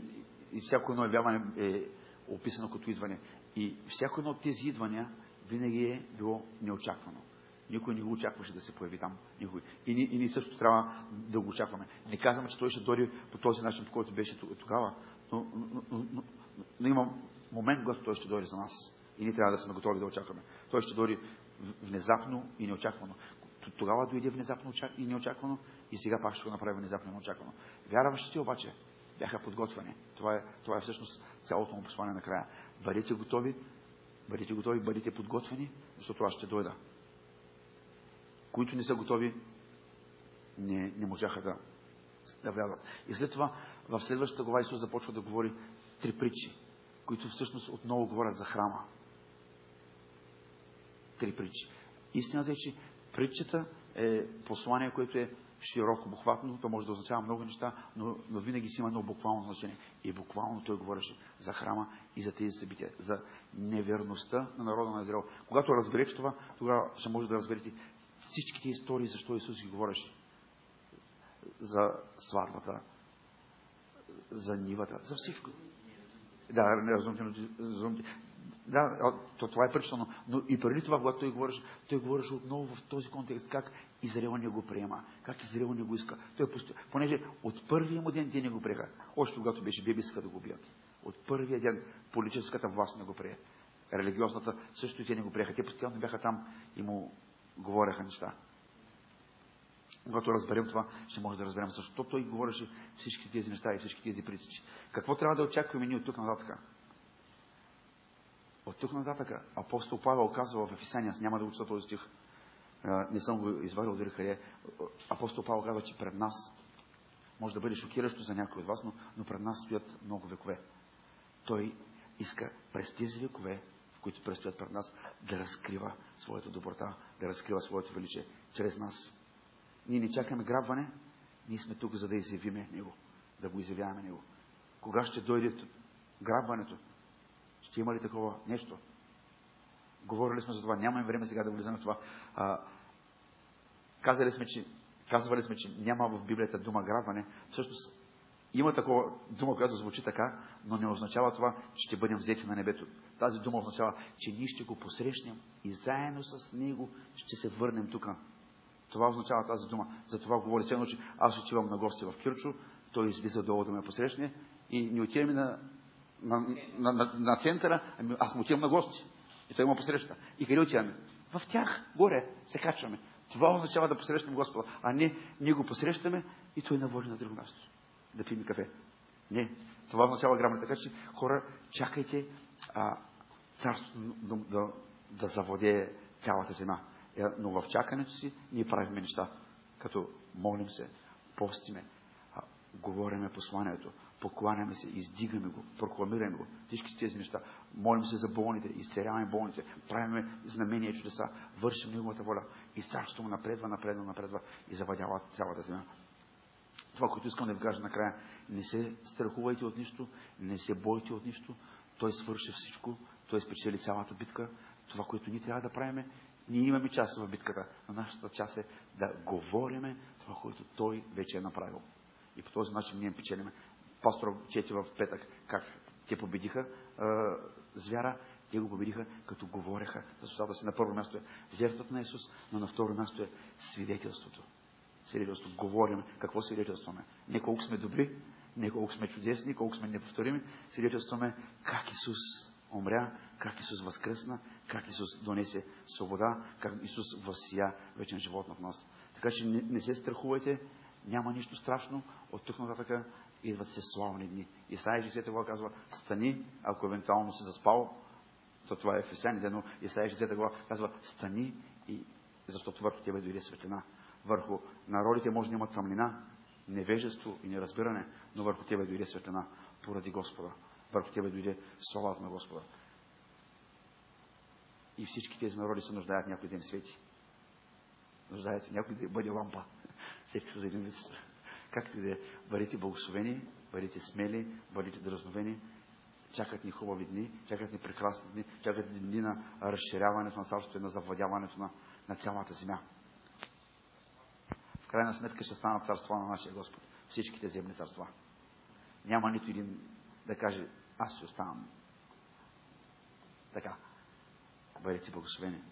[SPEAKER 1] и всяко едно явяване е описано като идване. И всяко едно от тези идвания винаги е било неочаквано. Никой не го очакваше да се появи там. Никой. И, ние, и ние също трябва да го очакваме. Не казвам, че той ще дойде по този начин, по който беше тогава, но, но, но, но, но има момент, когато той ще дойде за нас. И ние трябва да сме готови да очакваме. Той ще дойде внезапно и неочаквано. Тогава дойде внезапно и неочаквано и сега пак ще го направи внезапно и неочаквано. Вярващите обаче бяха подготвени. Това е, това е всъщност цялото му послание накрая. Бъдете готови, бъдете готови, бъдете подготвени, защото аз ще дойда. Които не са готови, не, не можаха да, да влязат. И след това в следващата глава Исус започва да говори три притчи, които всъщност отново говорят за храма. Три притчи. Истината е, че притчата е послание, което е широко, буквално, то може да означава много неща, но, но винаги си има едно буквално значение. И буквално той говореше за храма и за тези събития, за неверността на народа на Израел. Когато разберете това, тогава ще може да разберете всичките истории, защо Исус ги говореше. За сватбата, за нивата, за всичко. Да, неразумните. Да, то, това е причина, но и преди това, когато той говореше, той говореше отново в този контекст, как Израел не го приема, как Израел не го иска. Той посто... Понеже от първия му ден те не го приеха, още когато беше беби, иска да го бият. От първия ден политическата власт не го прие. Религиозната също и те не го приеха. Те постоянно бяха там и му говореха неща. Когато разберем това, ще може да разберем защо той говореше всички тези неща и всички тези притичи. Какво трябва да очакваме ние от тук нататък? От тук нататък апостол Павел казва в Ефисания, аз няма да уча този стих, не съм го извадил дори къде. Апостол Павел казва, че пред нас може да бъде шокиращо за някой от вас, но, но пред нас стоят много векове. Той иска през тези векове, в които предстоят пред нас, да разкрива своята доброта, да разкрива своето величие чрез нас. Ние не чакаме грабване, ние сме тук, за да изявиме Него, да го изявяваме Него. Кога ще дойде грабването? Ще има ли такова нещо? Говорили сме за това, нямаме време сега да влизаме в това. А, казали сме, че, казвали сме, че няма в Библията дума грабване. Всъщност има такова дума, която звучи така, но не означава това, че ще бъдем взети на небето. Тази дума означава, че ние ще го посрещнем и заедно с него ще се върнем тук това означава тази дума. За това говори се че аз отивам на гости в Кирчо, той излиза долу да ме посрещне и не отиваме на, на, на, на, на центъра, ами аз му отивам на гости. И той ме посреща. И къде отиваме? В тях, горе, се качваме. Това означава да посрещнем Господа. А не, ние го посрещаме и той наводи на друго място. да пием кафе. Не. Това означава грабне. Така че, хора, чакайте а, царството да, да, да завладее цялата земя. Но в чакането си ние правиме неща, като молим се, постиме, а, говориме посланието, покланяме се, издигаме го, прокламираме го. Всички тези неща. Молим се за болните, изцеляваме болните, правиме знамения и чудеса, вършим Неговата воля. И царството му напредва, напредва, напредва и завадява цялата земя. Това, което искам да ви кажа накрая, не се страхувайте от нищо, не се бойте от нищо. Той свърши всичко, той спечели цялата битка. Това, което ние трябва да правиме, ние имаме част в битката, но нашата част е да говориме това, което той вече е направил. И по този начин ние печелиме. Пастор чети в петък как те победиха е, звяра, те го победиха, като говореха за устата си. На първо място е жертвата на Исус, но на второ място е свидетелството. Свидетелство. Говорим. Какво свидетелстваме? Не колко сме добри, не колко сме чудесни, колко сме неповторими. Свидетелстваме как Исус умря, как Исус възкръсна, как Исус донесе свобода, как Исус възсия вечен живот в нас. Така че не, не се страхувайте, няма нищо страшно. От тук нататък идват се славни дни. Исаия 60 глава казва, стани, ако евентуално си заспал, то това е Ефесяните, но Исаия 60 глава казва, стани, и, защото върху тебе дойде светлина. Върху народите може да има тъмнина, невежество и неразбиране, но върху тебе дойде светлина поради Господа. Върху тебе дойде славата на Господа. И всички тези народи се нуждаят някой им свети. Нуждаят се някой да бъде лампа. Всеки са за един вид. Както и да е, бъдете благословени, бъдете смели, бъдете дразновени. Чакат ни хубави дни, чакат ни прекрасни дни, чакат ни дни на разширяването на царството и на завладяването на, на цялата земя. В крайна сметка ще станат царства на нашия Господ. Всичките земни царства. Няма нито един да каже, аз ще оставам. Така. Бъдете благословени.